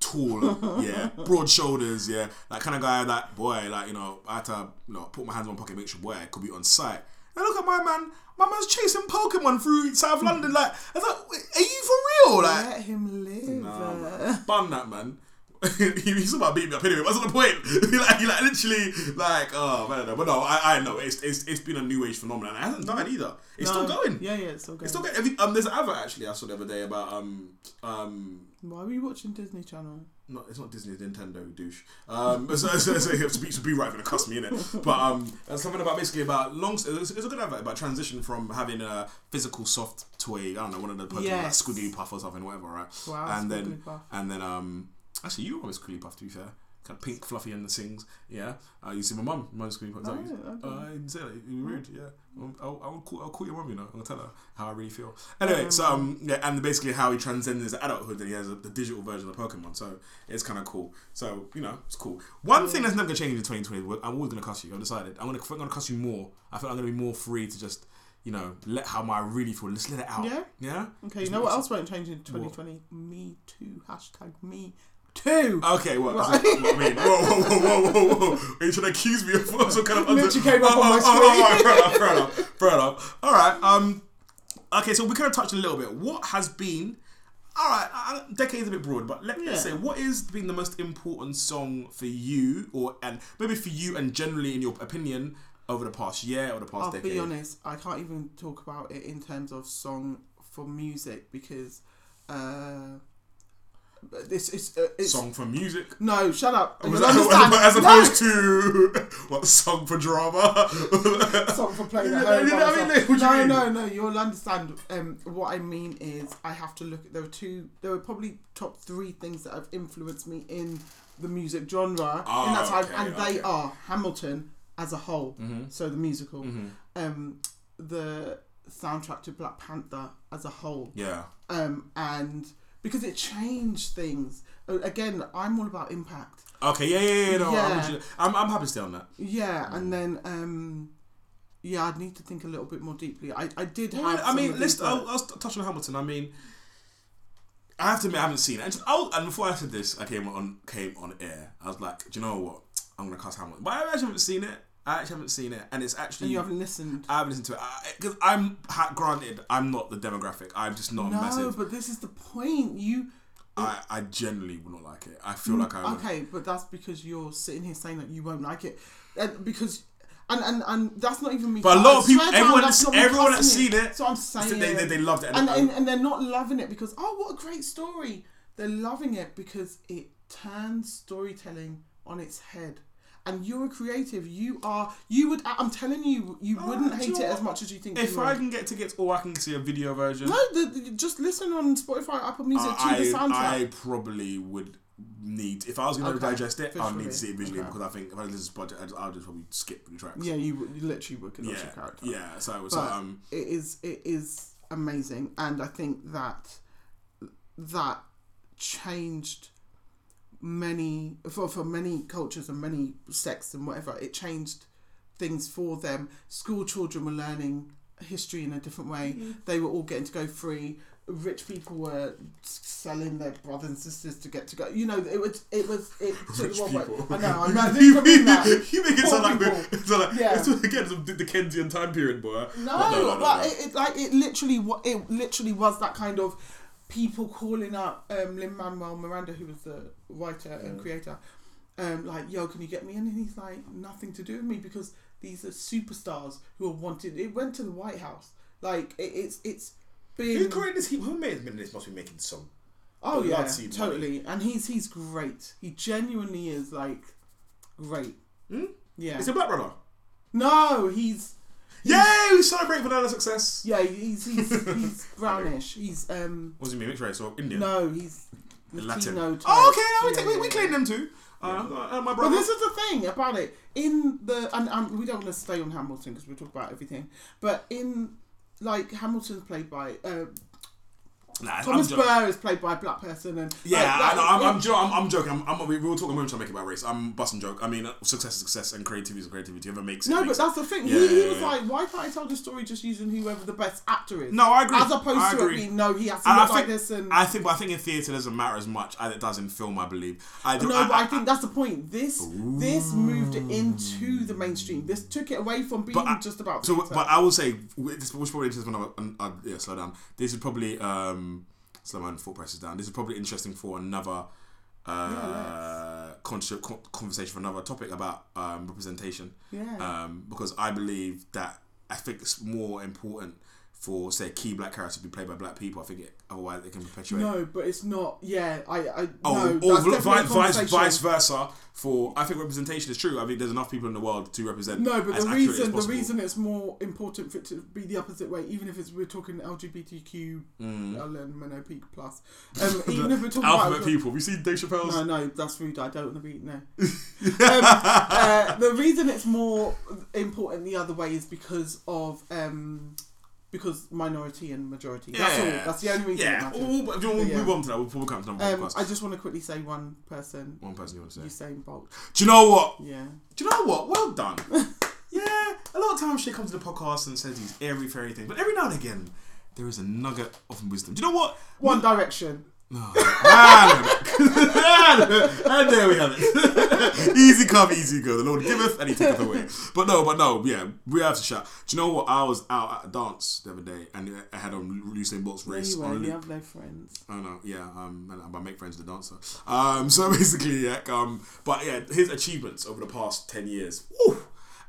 tall, yeah, broad shoulders, yeah, that kind of guy. That boy, like you know, I had to you know put my hands in my pocket, make sure boy I could be on site. And look at my man. My man's chasing Pokemon through South London. Like, I was like, are you for real? Like, let him live. Nah, man. Bun that man. he, he's about beat me up anyway. What's the point? he like, like literally like oh man, no. but no, I, I know it's, it's it's been a new age phenomenon. It hasn't died either. It's no. still going. Yeah, yeah, it's still going. It's still going. Every, um, there's an advert actually I saw the other day about um um. Why were you watching Disney Channel? Not, it's not Disney, it's Nintendo douche. Um, so, so, so, so, to be, to be right, gonna cuss me in it. But um, something about basically about long. It's, it's a good advert about transition from having a physical soft toy. I don't know, one of the Pokemon Yes. like Squiggly Puff or something, whatever, right? Wow, and then Squigglypuff. and then um actually you always Squiggly Puff to be fair. Kind of pink, fluffy, and the sings. Yeah, uh, you see my mum, my mum's Squiggly Puff. Is that Oh, yeah, I don't uh. I say that. You're rude. Yeah, Um, I'll, I'll, call, I'll call your mum. You know, I'll tell her how I really feel. Anyway, so um yeah, and basically how he transcends his adulthood and he has a, the digital version of Pokemon. So it's kind of cool. So you know, it's cool. One thing that's never gonna change in 2020. I'm always gonna cuss you. I've decided. I'm gonna I'm gonna cuss you more. I feel I'm gonna be more free to just. You know, let how I really feel. Let's let it out. Yeah? Yeah. Okay, you know what else won't change in 2020? Me too. Hashtag me too. Okay, what? Right. what I mean, whoa, whoa, whoa, whoa, whoa, whoa! Are you trying to accuse me of some kind of under? Literally came up oh, on my oh, oh, screen. oh, fair enough, fair enough, fair enough. All right. Um. Okay, so we kind of touched a little bit. What has been? All right, uh, decade's a bit broad, but let, let's Yeah. say what has been the most important song for you, or and maybe for you and generally in your opinion over the past year or the past I'll decade. be honest, I can't even talk about it in terms of song for music because uh, this is uh, it's Song for music. no. Shut up. You'll that- as No! opposed to what song for drama? song for playing at home. you know I mean? myself. What do you no, no, no. You'll understand. Um, what I mean is, I have to look. At, there were two. There were probably top three things that have influenced me in the music genre in Ah, that time, okay, and they are Hamilton as a whole. Mhm. So the musical, Mhm. um, the soundtrack to Black Panther as a whole, Yeah. um, and because it changed things. Again, I'm all about impact. Okay, yeah, yeah, yeah. No, I'm, Yeah. you. I'm, I'm happy to stay on that. Yeah, and then um, yeah, I'd need to think a little bit more deeply. I, I did have. I mean, let's. I'll, I'll touch on Hamilton. I mean, I have to admit, I haven't seen it. And, just, and before I said this, I came on came on air. I was like, do you know what? I'm gonna cast Hamilton, but I actually haven't seen it. I actually haven't seen it, and it's actually. and you haven't listened. I haven't listened to it because I'm ha- granted I'm not the demographic. I'm just not no, massive. but this is the point. You I, I generally will not like it. I feel like I would. okay? But that's because you're sitting here saying that you won't like it, and because. And, and, and that's not even me. But a lot of people- everyone that's everyone that's seen it, So I'm saying they, they, they loved it, and, I- and, and they're not loving it because oh what a great story they're loving it because it turns storytelling on its head and you're a creative you are you would i'm telling you you Oh, wouldn't hate it as much as you think if you I can get tickets, or I can see a video version. no the, just listen on spotify apple music to I, the soundtrack I probably would need if I was going to Okay, digest it, I'd need to see it visually okay. because I think if I listen to Spotify, I'd- I'll just probably skip the tracks. yeah you, you literally would yeah, your character yeah. So, so But um, it is it is amazing and i think that that changed many for, for many cultures and many sects and whatever it changed things for them school children were learning history in a different way mm-hmm. they were all getting to go free rich people were selling their brothers and sisters to get to go. You know, it was it was it took Rich the wrong way. people. I know. I know. didn't mean that. you make it sound like, people. it's like Yeah. it's, again it's the Dickensian time period, boy. No, But no, no, no, but no. It, it like it literally wa- it literally was that kind of people calling up um, Lin Manuel Miranda, who was the writer and creator, um, like, "Yo, can you get me in?" And he's like, "Nothing to do with me because these are superstars who are wanted." It went to the White House. Like it, it's it's been Who created this? Who made this? Must be making some. oh yeah, totally. And he's he's great. He genuinely is like great. Hmm? Yeah. It's a black brother. no, he's Yay! We celebrate banana success. yeah he's he's he's brownish. He's um What does he mean? Mixed race or Indian? No, he's Latin. Latino. type. Oh, okay. No, we, Yeah, take, we, yeah, we yeah. claim them too. Uh, uh, my But brother. this is the thing about it. In the and, and we don't want to stay on Hamilton because we talk about everything. But in like Hamilton's played by uh, Nah, Thomas. Burr is played by a black person and Yeah, like, I like, know, I'm, I'm, jo- I'm, I'm joking. I'm, I'm, we will talk a moment to make about race. I'm busting joke. I mean, success is success and creativity is creativity. Whoever makes it. no, but makes that's the thing. Yeah, he, he yeah, was yeah. like, why can't I tell the story just using whoever the best actor is? No, I agree. As opposed I to it agree. being no, he has to And I look like this and I think, but I think in theater doesn't matter as much as it does in film. I believe. I do, No, but I think that's the point. This this moved it into the mainstream. This took it away from being But just about. So, theatre. but I will say, this was probably. When I, uh, yeah, slow down. This is probably um, slow. Foot presses down. This is probably interesting for another uh, con- conversation for another topic about um, representation. yeah, um, because I believe that I think it's more important for say a key black character to be played by black people. I think it, otherwise it can perpetuate. no, but it's not. Yeah, I, I Oh, no, or vice, vice, vice versa. For I think representation is true. I think there's enough people in the world to represent. No, but as the reason the reason it's more important for it to be the opposite way, even if it's we're talking LGBTQ, Mm. LMNOP plus, um, even if we're talking alphabet about people. We see Dave Chappelle's. No, no, that's rude. I don't want to be no. um, uh, the reason it's more important the other way is because of um, because minority and majority. That's all. Yeah. That's the only reason. Yeah, we'll, we'll But yeah. move on to that. We'll probably come to another Um. I just want to quickly say one person. One person you want to say? Usain Bolt. Do you know what? Yeah. Do you know what? Well done. yeah, a lot of times she comes to the podcast and says these airy fairy things, but every now and again there is a nugget of wisdom. Do you know what? One Direction. Oh, ah, and there we have it. easy come, easy go. The Lord giveth and He taketh away. But no, but no, yeah, we have to shout. Do you know what? I was out at a dance the other day and I had on Usain Bolt's race you on. You have no friends. I know, yeah. Um, and I make friends with the dancer. Um, so basically, yeah. Um, but yeah, his achievements over the past ten years. Woo!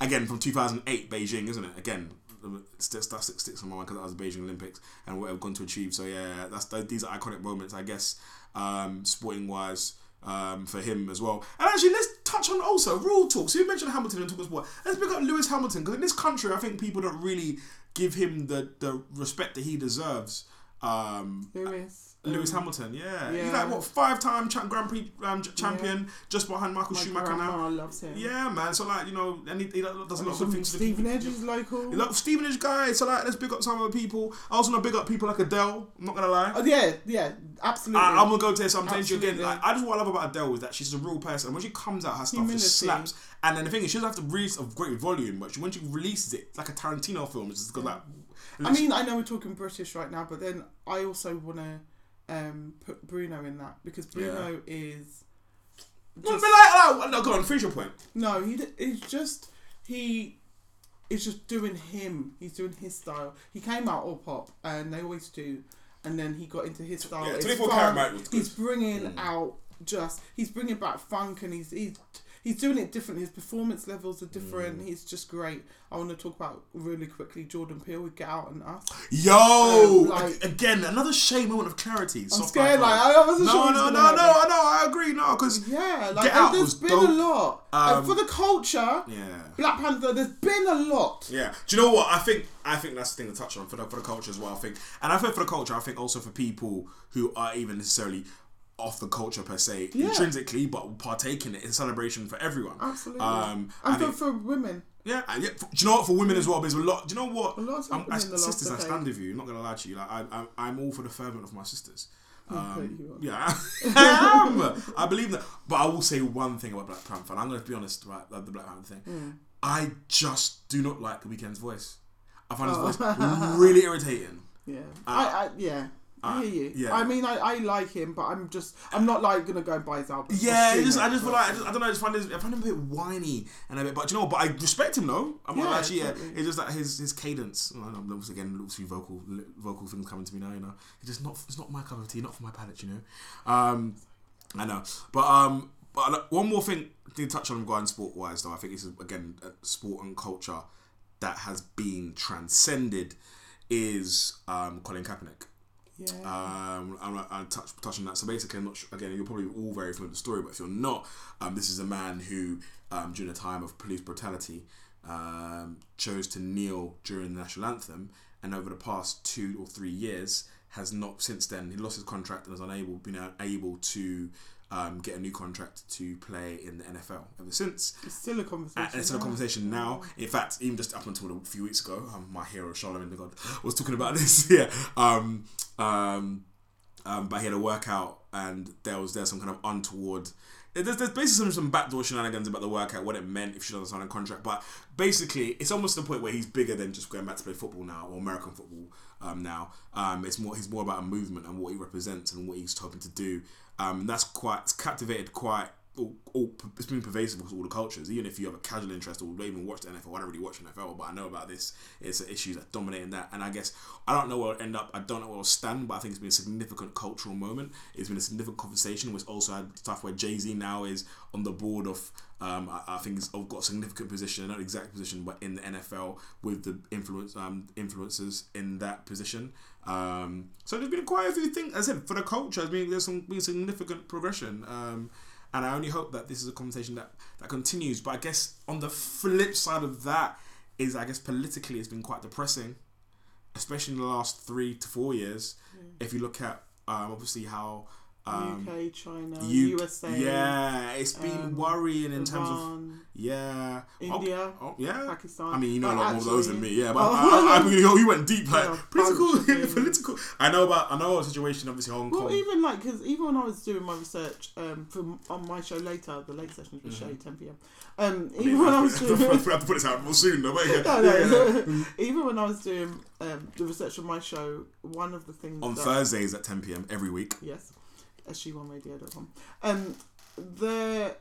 Again, from 2008 Beijing, isn't it? Again, that sticks sticks on my mind because that was the Beijing Olympics and what I've gone to achieve. So yeah, that's these are iconic moments, I guess, um, sporting wise. Um, for him as well, and actually, let's touch on also real talk. So you mentioned Hamilton and talk about. Let's pick up Lewis Hamilton because in this country, I think people don't really give him the the respect that he deserves. Um, Lewis. Lewis um, Hamilton, yeah. He's like what five time cha- Grand Prix um, ch- champion, just behind Michael My Schumacher now. loves him. Yeah, man. So like you know, and he, he does a lot of things. Stephen. Edge is local. He love Stevenage guy. So like, let's big up some of the people. I also want to big up people like Adele. I'm not gonna lie. Oh yeah, yeah, absolutely. I, I'm gonna go to this. I'm telling you again. Like, I just what I love about Adele is that she's a real person. When she comes out, her stuff Humility. just slaps. And then the thing is, she doesn't have to release of great volume, but she, when she releases it, it's like a Tarantino film. It's just got like. I mean, I know we're talking British right now, but then I also want to um, put Bruno in that because Bruno is. No, Just, but like, like, no, go on. Finish your point. no, he it's just he is just doing him. He's doing his style. He came out all pop, and they always do, and then he got into his style. Yeah, 24. Karat Mike was good. He's bringing Mm. out just he's bringing back funk, and he's he's. He's doing it different. His performance levels are different. Mm. He's just great. I want to talk about really quickly Jordan Peele with Get Out and Us. Yo, Um, like- again, another shame moment of clarity. I'm Soft scared. Like. I wasn't no, sure. no, gonna no, no. I know, I agree, no, because Yeah, like Get Out there's been dope. a lot Um, and for the culture. yeah, Black Panther, there's been a lot. yeah. Do you know what? I think, I think that's the thing to touch on for the for the culture as well. I think, and I think for the culture, I think also for people who are even necessarily off the culture per se, Yeah. intrinsically, but partake in it. A celebration for everyone. Absolutely. Um, and and for, it- for women, Yeah, and yeah. For, do you know what? For women as well, there's a lot. Do you know what? A I'm, happened I, the sisters, I stand with you. I'm not gonna lie to you. Like I, I, I'm all for the fervent of my sisters. Um, yeah, I am. I believe that. But I will say one thing about Black Panther. And I'm going to be honest about the Black Panther thing. Mm. I just do not like the Weeknd's voice. I find his Oh. voice really irritating. yeah, Uh, I, I, yeah, I hear you. yeah. I mean, I, I like him, but I'm just I'm not like gonna go and buy his album. Yeah, just, I just feel like I, just, I don't know. I just find, this, I find him a bit whiny and a bit, but you know, but I respect him though. I'm not Yeah, actually. Yeah, totally. it's just that his his cadence. I don't know, once again, looks few vocal vocal things coming to me now. You know, it's just not it's not my cup of tea, not for my palate. You know, um, I know, but um, but one more thing to touch on regarding sport wise though. I think this is again sport and culture that has been transcended is um Colin Kaepernick. Yeah. Um, I'm, I'm touch, touching that. So basically, I'm not sure, again, you're probably all very familiar with the story, but if you're not, um, this is a man who, um, during a time of police brutality, um, chose to kneel during the national anthem, and over the past two or three years, has not since then. He lost his contract and was unable, been able to um, get a new contract to play in the NFL ever since. it's still a conversation. And it's a conversation now. In fact, even just up until a few weeks ago, um, my hero Charlemagne the God was talking about this. yeah. Um, um, um, but he had a workout, and there was there some kind of untoward. There's, there's basically some, some backdoor shenanigans about the workout, what it meant if she doesn't sign a contract. But basically, it's almost the point where he's bigger than just going back to play football now or American football um, now. Um, it's more he's more about a movement and what he represents and what he's hoping to do. Um, that's quite it's captivated quite. All, all, it's been pervasive across all the cultures. Even if you have a casual interest or don't even watch the NFL, I don't really watch NFL, but I know about this. It's an issue that's dominating that, and I guess I don't know where it'll end up. I don't know where it'll stand, but I think it's been a significant cultural moment. It's been a significant conversation. Which also had stuff where Jay Z now is on the board of. Um, I, I think he's got a significant position, not exact position, but in the NFL with the influence um, influencers in that position. Um, so there's been quite a few things. As I said, for the culture, I mean, there's some been significant progression. Um, and I only hope that this is a conversation that, that continues. But I guess on the flip side of that is, I guess politically, it's been quite depressing, especially in the last three to four years. If you look at um, obviously how um, UK, China, U- USA, yeah, it's been um, worrying in terms of yeah, Oh, India, oh, yeah. Pakistan. I mean, you know a But lot more of those than me, yeah. But Oh. I, I, I mean, you, went deep, like Yeah, political, of political. I know about, I know a situation, obviously Hong Well, Kong. even like because even when I was doing my research um, for on my show later, the late sessions with Mm-hmm. Shay, ten pm. Um, even when I was doing I have to put this out more soon, though. Yeah, No, yeah, yeah. even when I was doing um, the research on my show, one of the things On that, Thursdays at 10 p.m. every week. yes, sg1radio.com. Um, the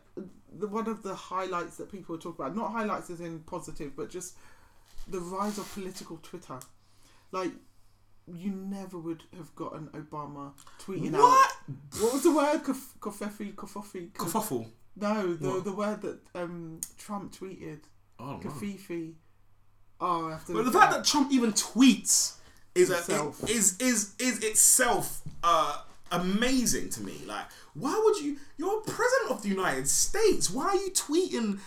the one of the highlights that people talk about, not highlights as in positive, but just the rise of political Twitter. Like you never would have gotten Obama tweeting out. What? What was the word? Kof- Kofefi, kofofi. kof- no, the What? the word that um, Trump tweeted. Oh. Kafifi. Oh, I have to. But the fact up. that Trump even tweets is a, Itself. is is is itself uh, amazing to me. Like, why would you? You're president of the United States. Why are you tweeting?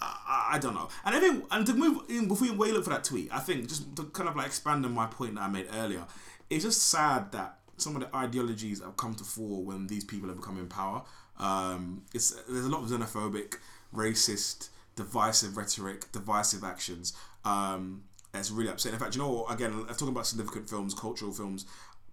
Uh, I don't know. And I think, and to move in before you wait look for that tweet, I think just to kind of like expand on my point that I made earlier, it's just sad that some of the ideologies have come to fore when these people have become in power. Um, it's there's a lot of xenophobic, racist, divisive rhetoric, divisive actions. Um, that's really upsetting. In fact, you know? Again, I'm talking about significant films, cultural films.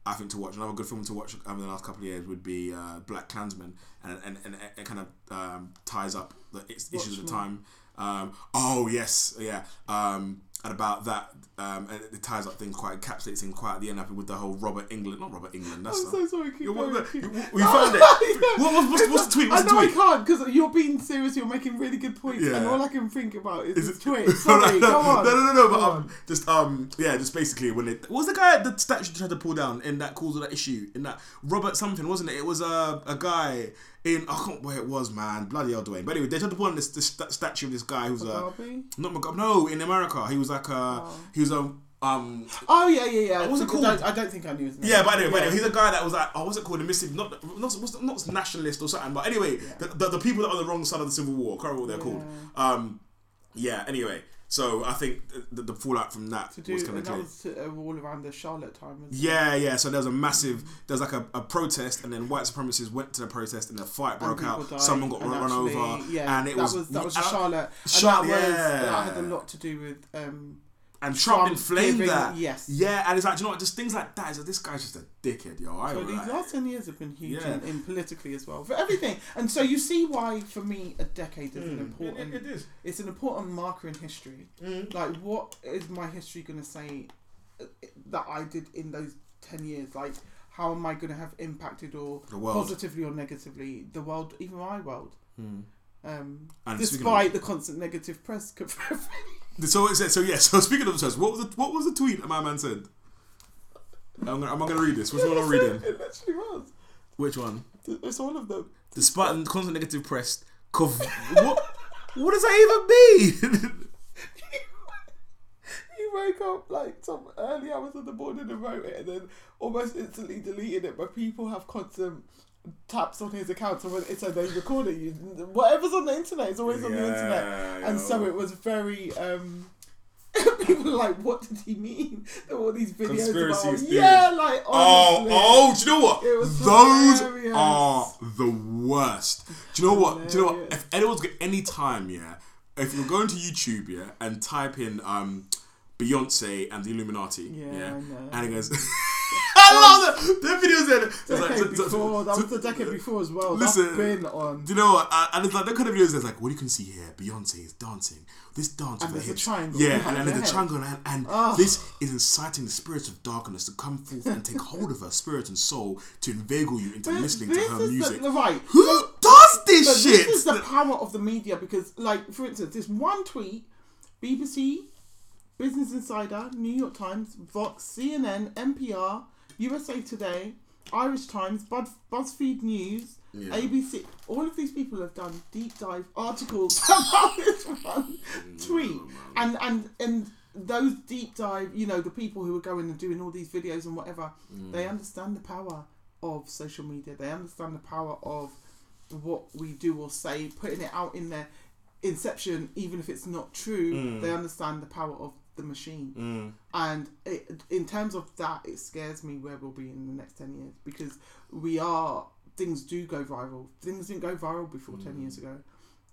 I think to watch another good film to watch over the last couple of years would be uh, Black Klansman, and and, and it kind of um, ties up the is- issues of the time. Um, oh yes, yeah. Um, and about that, um, and it ties up things quite, encapsulates things quite at the end up with the whole Robert England, not Robert England. That's I'm so sorry. Keep You- going, what- keep- you- we found it. What- what's- what's- the tweet? What's I know tweet? I can't because you're being serious. You're making really good points, and all I can think about is, Is this it- tweet. no, Sorry, no, go on. No, no, no, no. But Go um, just um, yeah, just basically when it what was the guy the statue tried to pull down in that cause of that issue in that Robert something wasn't it? It was a a guy in I can't where it was man, bloody hell, Dwayne. But anyway, they tried to pull down this, this sta- statue of this guy who's a Mugabe? not Mugabe, no in America. He was like a he was a um Oh yeah, yeah, yeah. What's it I called? don't- I don't think I knew his name. Yeah, but anyway, but Yeah. anyway, he's a guy that was like, oh, what's it called? A Mississippi, not not not, not nationalist or something. But anyway, the, the, the people that are on the wrong side of the Civil War, I can't remember what they're called. Um, yeah. Anyway, so I think the, the fallout from that to do was kind of that clear. was to, uh, all around the Charlotte time. wasn't it? Yeah, yeah. So there was a massive, there was like a, a protest, and then white supremacists went to the protest, and the fight broke out. died, Someone got run, actually, over, Yeah, and it that was, was that was and- Charlotte. And Charlotte, that was yeah. that had a lot to do with um, and Trump, Trump inflamed giving- that. yes. Yeah, and it's like, you know what? Just things like that. It's like, this guy's just a dickhead, yo. I So these like. last ten years have been huge Yeah. in, in politically as well for everything, and so you see why for me a decade is an Mm, important. it- it is. It's an important marker in history. Mm. Like, what is my history going to say uh, that I did in those ten years? Like, how am I going to have impacted or positively or negatively the world, even my world. Mm. Um, despite the constant negative press. So it said, so yeah. So speaking of the church, what was the what was the tweet that my man said? I'm gonna, going to read this? Which one I'm I reading? It literally was. Which one? It's all of them. Despite the constant negative press, cov- what what does that even mean? You woke up like some early hours of the morning and wrote it, and then almost instantly deleted it. But people have constant taps on his account, so when it's so they record it. You, whatever's on the internet is always on the internet, and so it was very. um People were like, what did he mean? There were all these videos Conspiracy about, theories. yeah, like Oh, honestly. oh, do you know what? It was Those hilarious. are the worst. Do you know what? Do you know what? If anyone's got any time, yeah, if you're going to YouTube, yeah, and type in um Beyonce and the Illuminati, Yeah, yeah, and it goes. I love that. The videos there. It's like, so- so- before, that so- was the decade before as well. Listen, That's been on. Do you know what? Uh, and it's like that kind of videos. There's like, what you can see here, Beyonce is dancing. This dance And with the there's hips. triangle Yeah, and, and her there's a triangle, and, and Oh. this is inciting the spirits of darkness to come forth and take hold of her spirit and soul to inveigle you into This- listening to her is music. The, right. Who does this But shit? this is the power of the media because, like, for instance, this one tweet, BBC, Business Insider, New York Times, Vox, CNN, NPR, USA Today, Irish Times, Buzz, BuzzFeed News, Yeah. ABC, all of these people have done deep dive articles about this one tweet. And, and, and those deep dive, you know, the people who are going and doing all these videos and whatever, they understand the power of social media. They understand the power of what we do or say, putting it out in their inception, even if it's not true, Mm. they understand the power of the machine. Mm. And it, in terms of that, it scares me where we'll be in the next 10 years because we are, things do go viral. Things didn't go viral before 10 years ago.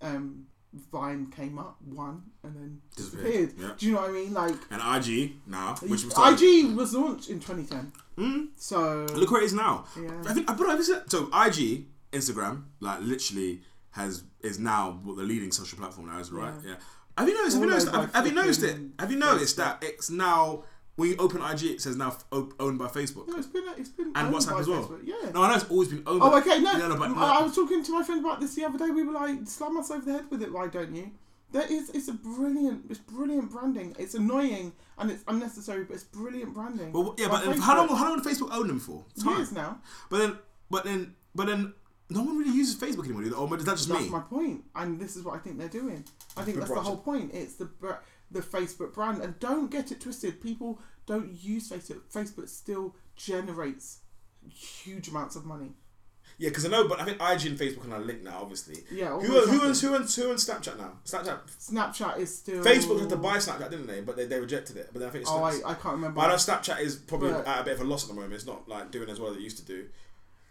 Um, Vine came up, one, and then Disappeared, yeah. Do you know what I mean? Like, And IG now, which was started- IG was launched in 2010. Mm. So, Look where it is now. Yeah. I think, I think so. IG, Instagram, like literally has is now what the leading social platform now is, right? Yeah. Yeah. Have you noticed? Have you noticed? Have, have you noticed it? Have you noticed Facebook. that it's now when you open IG, it says now owned by Facebook no, it's been, uh, it's been and WhatsApp as well. Facebook, Yeah. No, I know it's always been owned. Oh, okay, no. No, but, I I was talking to my friend about this the other day. We were like, slam us over the head with it, why don't you? That is, it's a brilliant, it's brilliant branding. It's annoying and it's unnecessary, but it's brilliant branding. Well, yeah, By but how long? How long did Facebook own them for? Time. Years now. But then, but then, but then, no one really uses Facebook anymore. do they? Or oh, is that just That's me? my point, and this is what I think they're doing. I think Good that's the whole point. It's the the Facebook brand, and don't get it twisted. People don't use Facebook. Facebook still generates huge amounts of money. Yeah, because I know, but I think IG and Facebook are now linked now. Obviously. Yeah. Who always who have owns who owns who owns Snapchat now? Snapchat. Snapchat is still. Facebook had to buy Snapchat, didn't they? But they, they rejected it. But then I think it's Oh, I, I can't remember. But I know Snapchat is probably But- at a bit of a loss at the moment. It's not like doing as well as it used to do.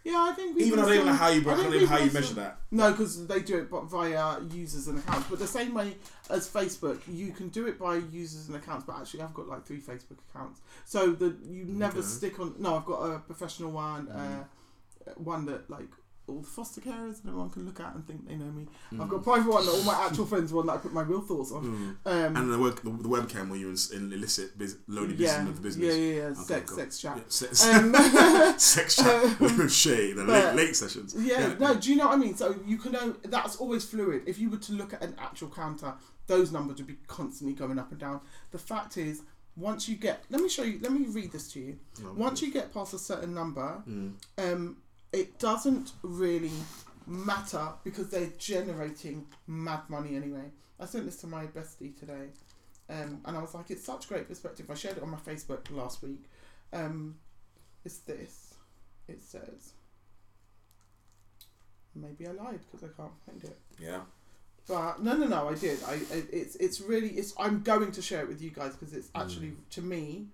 Yeah, I think Even I don't even know how you, I I can't think even how you measure that. No, because they do it but via users and accounts. But the same way as Facebook, you can do it by users and accounts. But actually, I've got like three Facebook accounts, so the you never Okay. stick on. No, I've got a professional one, uh, one that like all the foster carers and everyone can look at and think they know me. I've got a private one that all my actual friends one that I put my real thoughts on. Mm. Um, And the, work, the, the webcam where you illicit biz, loading yeah, business for business. yeah, yeah, yeah, Okay, sex, sex chat. Yeah, sex, Um, sex chat with Shay, the late, late sessions. Yeah, no, do you know what I mean? So you can know that's always fluid. If you were to look at an actual counter, those numbers would be constantly going up and down. The fact is, once you get, let me show you, let me read this to you. No, Once you get past a certain number, Mm. um, it doesn't really matter because they're generating mad money anyway. I sent this to my bestie today, um, and I was like, it's such great perspective. I shared it on my Facebook last week. Um, it's this. It says. Maybe I lied because I can't find it. Yeah. But no, no, no, I did. I, I it's it's really it's. I'm going to share it with you guys because it's actually to me,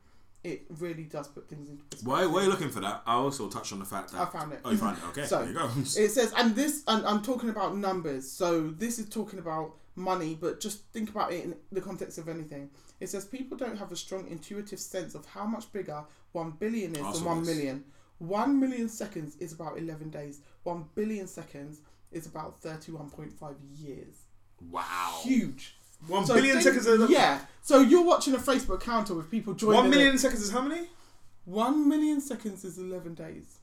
it really does put things into perspective. While, while you're looking for that, I also touched on the fact that. I found it. Oh, you found it? Okay, So, there you go. It says, and this, and I'm talking about numbers. So this is talking about money, but just think about it in the context of anything. It says people don't have a strong intuitive sense of how much bigger one billion is than one this. million. One million seconds is about eleven days. One billion seconds is about thirty-one point five years. Wow. Huge. One So billion think- seconds is Yeah. So you're watching a Facebook counter with people joining. One it. million seconds is how many? One million seconds is 11 days.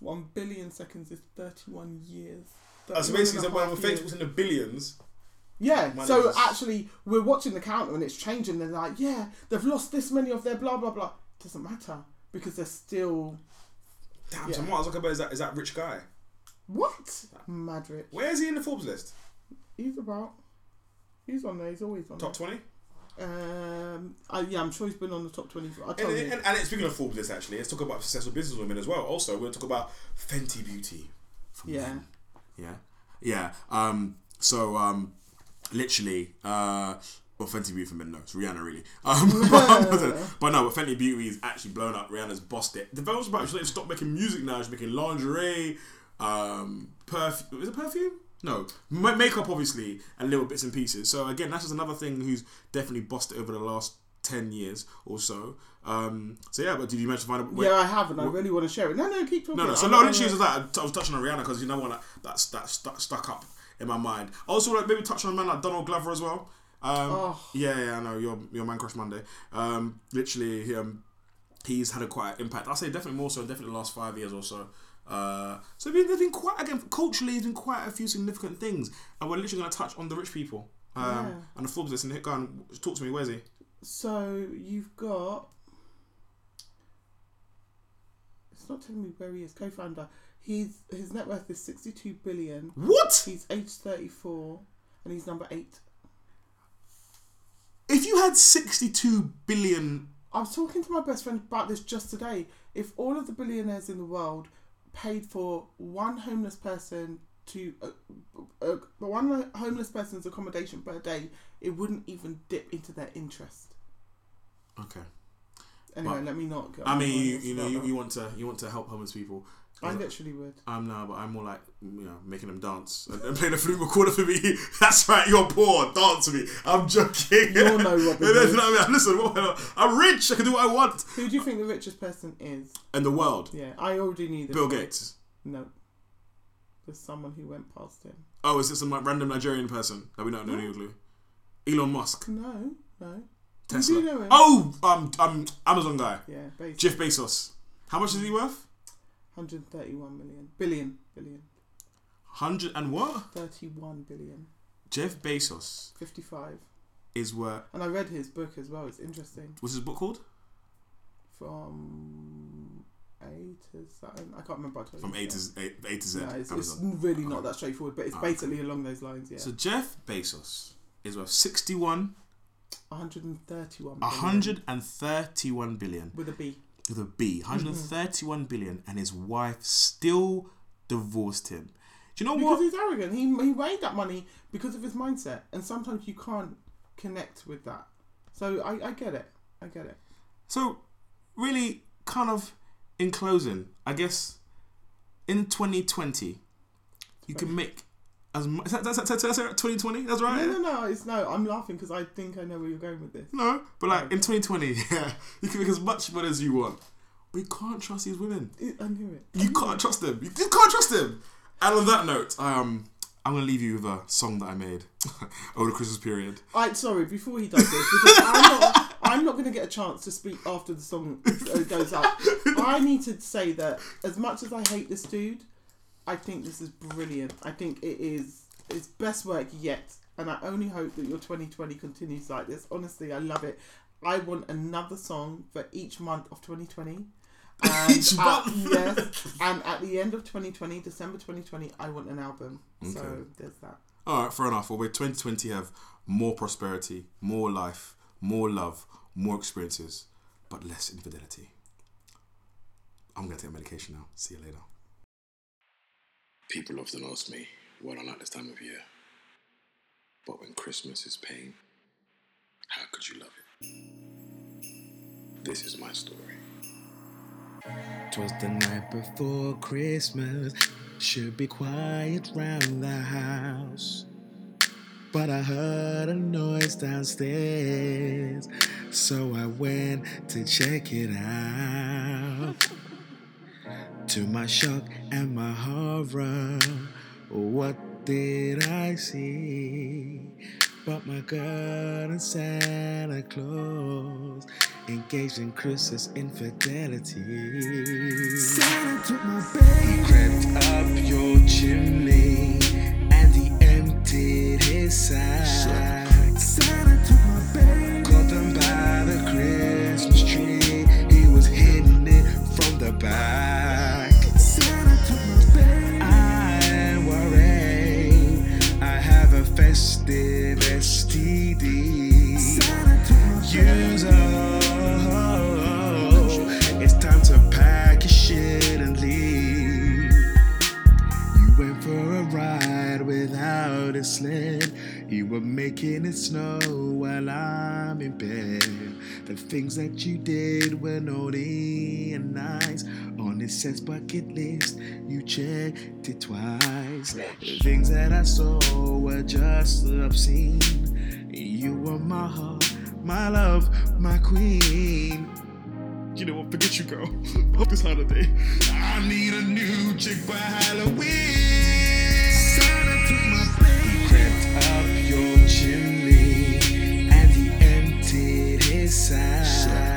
One billion seconds is 31 years. Oh, so 31 basically, so a when half Facebook's in the billions, Yeah, so actually, we're watching the counter and it's changing. They're like, yeah, they've lost this many of their blah, blah, blah. Doesn't matter because they're still. damn. So Yeah. Mark Zuckerberg is that is that rich guy? What? Madrid. Where is he in the Forbes list? He's about. He's on there. He's always on Top twenty. Um, I, yeah, I'm sure he's been on the top 20. I And, told and, and, and speaking of Forbes list, actually, let's talk about successful businesswomen as well. Also, we're going to talk about Fenty Beauty. Yeah. men. Yeah. Yeah. Um, so, um, literally, uh, well, Fenty Beauty for men, no, it's Rihanna really. Um, but, but no, but Fenty Beauty is actually blown up. Rihanna's bossed it. The developers about she's like, stop making music now. She's making lingerie, um, perfume. Is it perfume? No, Ma- makeup obviously, and little bits and pieces. So again, that's just another thing who's definitely bossed it over the last ten years or so. Um, so yeah, but did you manage to find out? yeah, I have, and I really want to share it. No, no, keep talking. No, no. So no, literally, it was that I was touching on Rihanna because you know what that that's that stuck stuck up in my mind. Also, like maybe touch on a man like Donald Glover as well. Um, Oh. Yeah, yeah, I know your your man crush Monday. Um, literally, um, he's had a quite impact. I'll say definitely more so, definitely the last five years or so. Uh, so there's been, quite again culturally, there's been quite a few significant things, and we're literally going to touch on the rich people. Um, Yeah. and the Forbes list. And hit, go and talk to me. Where's he? So you've got. It's not telling me where he is. Co-founder. He's his net worth is sixty-two billion. What? He's age thirty-four, and he's number eight. If you had 62 billion I was talking to my best friend about this just today. If all of the billionaires in the world paid for one homeless person to uh, uh, one homeless person's accommodation per day, it wouldn't even dip into their interest. Okay. Anyway, let me not. Go I mean, you, you know, you, you want to you want to help homeless people. I literally would. I'm now, but I'm more like you know making them dance and, and playing the flute recorder for me. That's right, you're poor. Dance for me. I'm joking. You're no Robin You know what I mean? Listen, I'm rich. I can do what I want. Who do you think the richest person is? In the world, Yeah, I already knew this. Bill Gates. No. There's someone who went past him. Oh, is it some like, random Nigerian person that we don't know any clue? Elon Musk, No, no. Tesla. You do know him. Oh, um, um, Amazon guy, Yeah, basically. Jeff Bezos. How much is he worth? 131 million. Billion. Billion. Hundred and what? 31 billion. Jeff Bezos 55. is worth. And I read his book as well. It's interesting. What's his book called? From A to something. I can't remember. I told From you A to Z, A, A to Z. No, it's, it's Amazon. really not that straightforward, but it's Ah, basically along those lines, yeah. So Jeff Bezos is worth 61, 131 billion. 131 billion With a B. with a B, 131 billion, and his wife still divorced him. Do you know Because what? he's arrogant. He, he made that money because of his mindset. And sometimes you can't connect with that. So I, I get it. I get it. So, really, kind of in closing, I guess in 2020, you can make as much. That's, that's, that's, that's 2020, that's right? No, no, no. It's no. I'm laughing because I think I know where you're going with this. No, but like in 2020, yeah, you can make as much money as you want, but you can't trust these women. It, I knew it. You can't trust them. You just can't trust them. And on that note, um, I'm gonna leave you with a song that I made over the Christmas period. I sorry before he does this because I'm not. I'm not going to get a chance to speak after the song goes up. I need to say that as much as I hate this dude, I think this is brilliant. I think it is his best work yet, and I only hope that your 2020 continues like this. Honestly, I love it. I want another song for each month of 2020. And Each at, month? yes, and at the end of 2020, December 2020, I want an album. So there's that. All right, fair enough. Well, we're 2020 have more prosperity, more life, more love, more experiences, but less infidelity. I'm gonna take medication now. See you later. People often ask me why I like this time of year. But when Christmas is pain, how could you love it? This is my story. Twas the night before Christmas. Should be quiet round the house. But I heard a noise downstairs. So I went to check it out. To my shock and my horror, what did I see? But my girl and Santa Claus engaged in Chris's infidelity. Santa took my He crept up your chimney and he emptied his sack. Santa took sled. You were making it snow while I'm in bed. The things that you did were naughty and nice. On it says bucket list, you checked it twice. The things that I saw were just obscene. You were my heart, my love, my queen. You know what? Forget you, girl. Hope this holiday. I need a new chick by Halloween. side.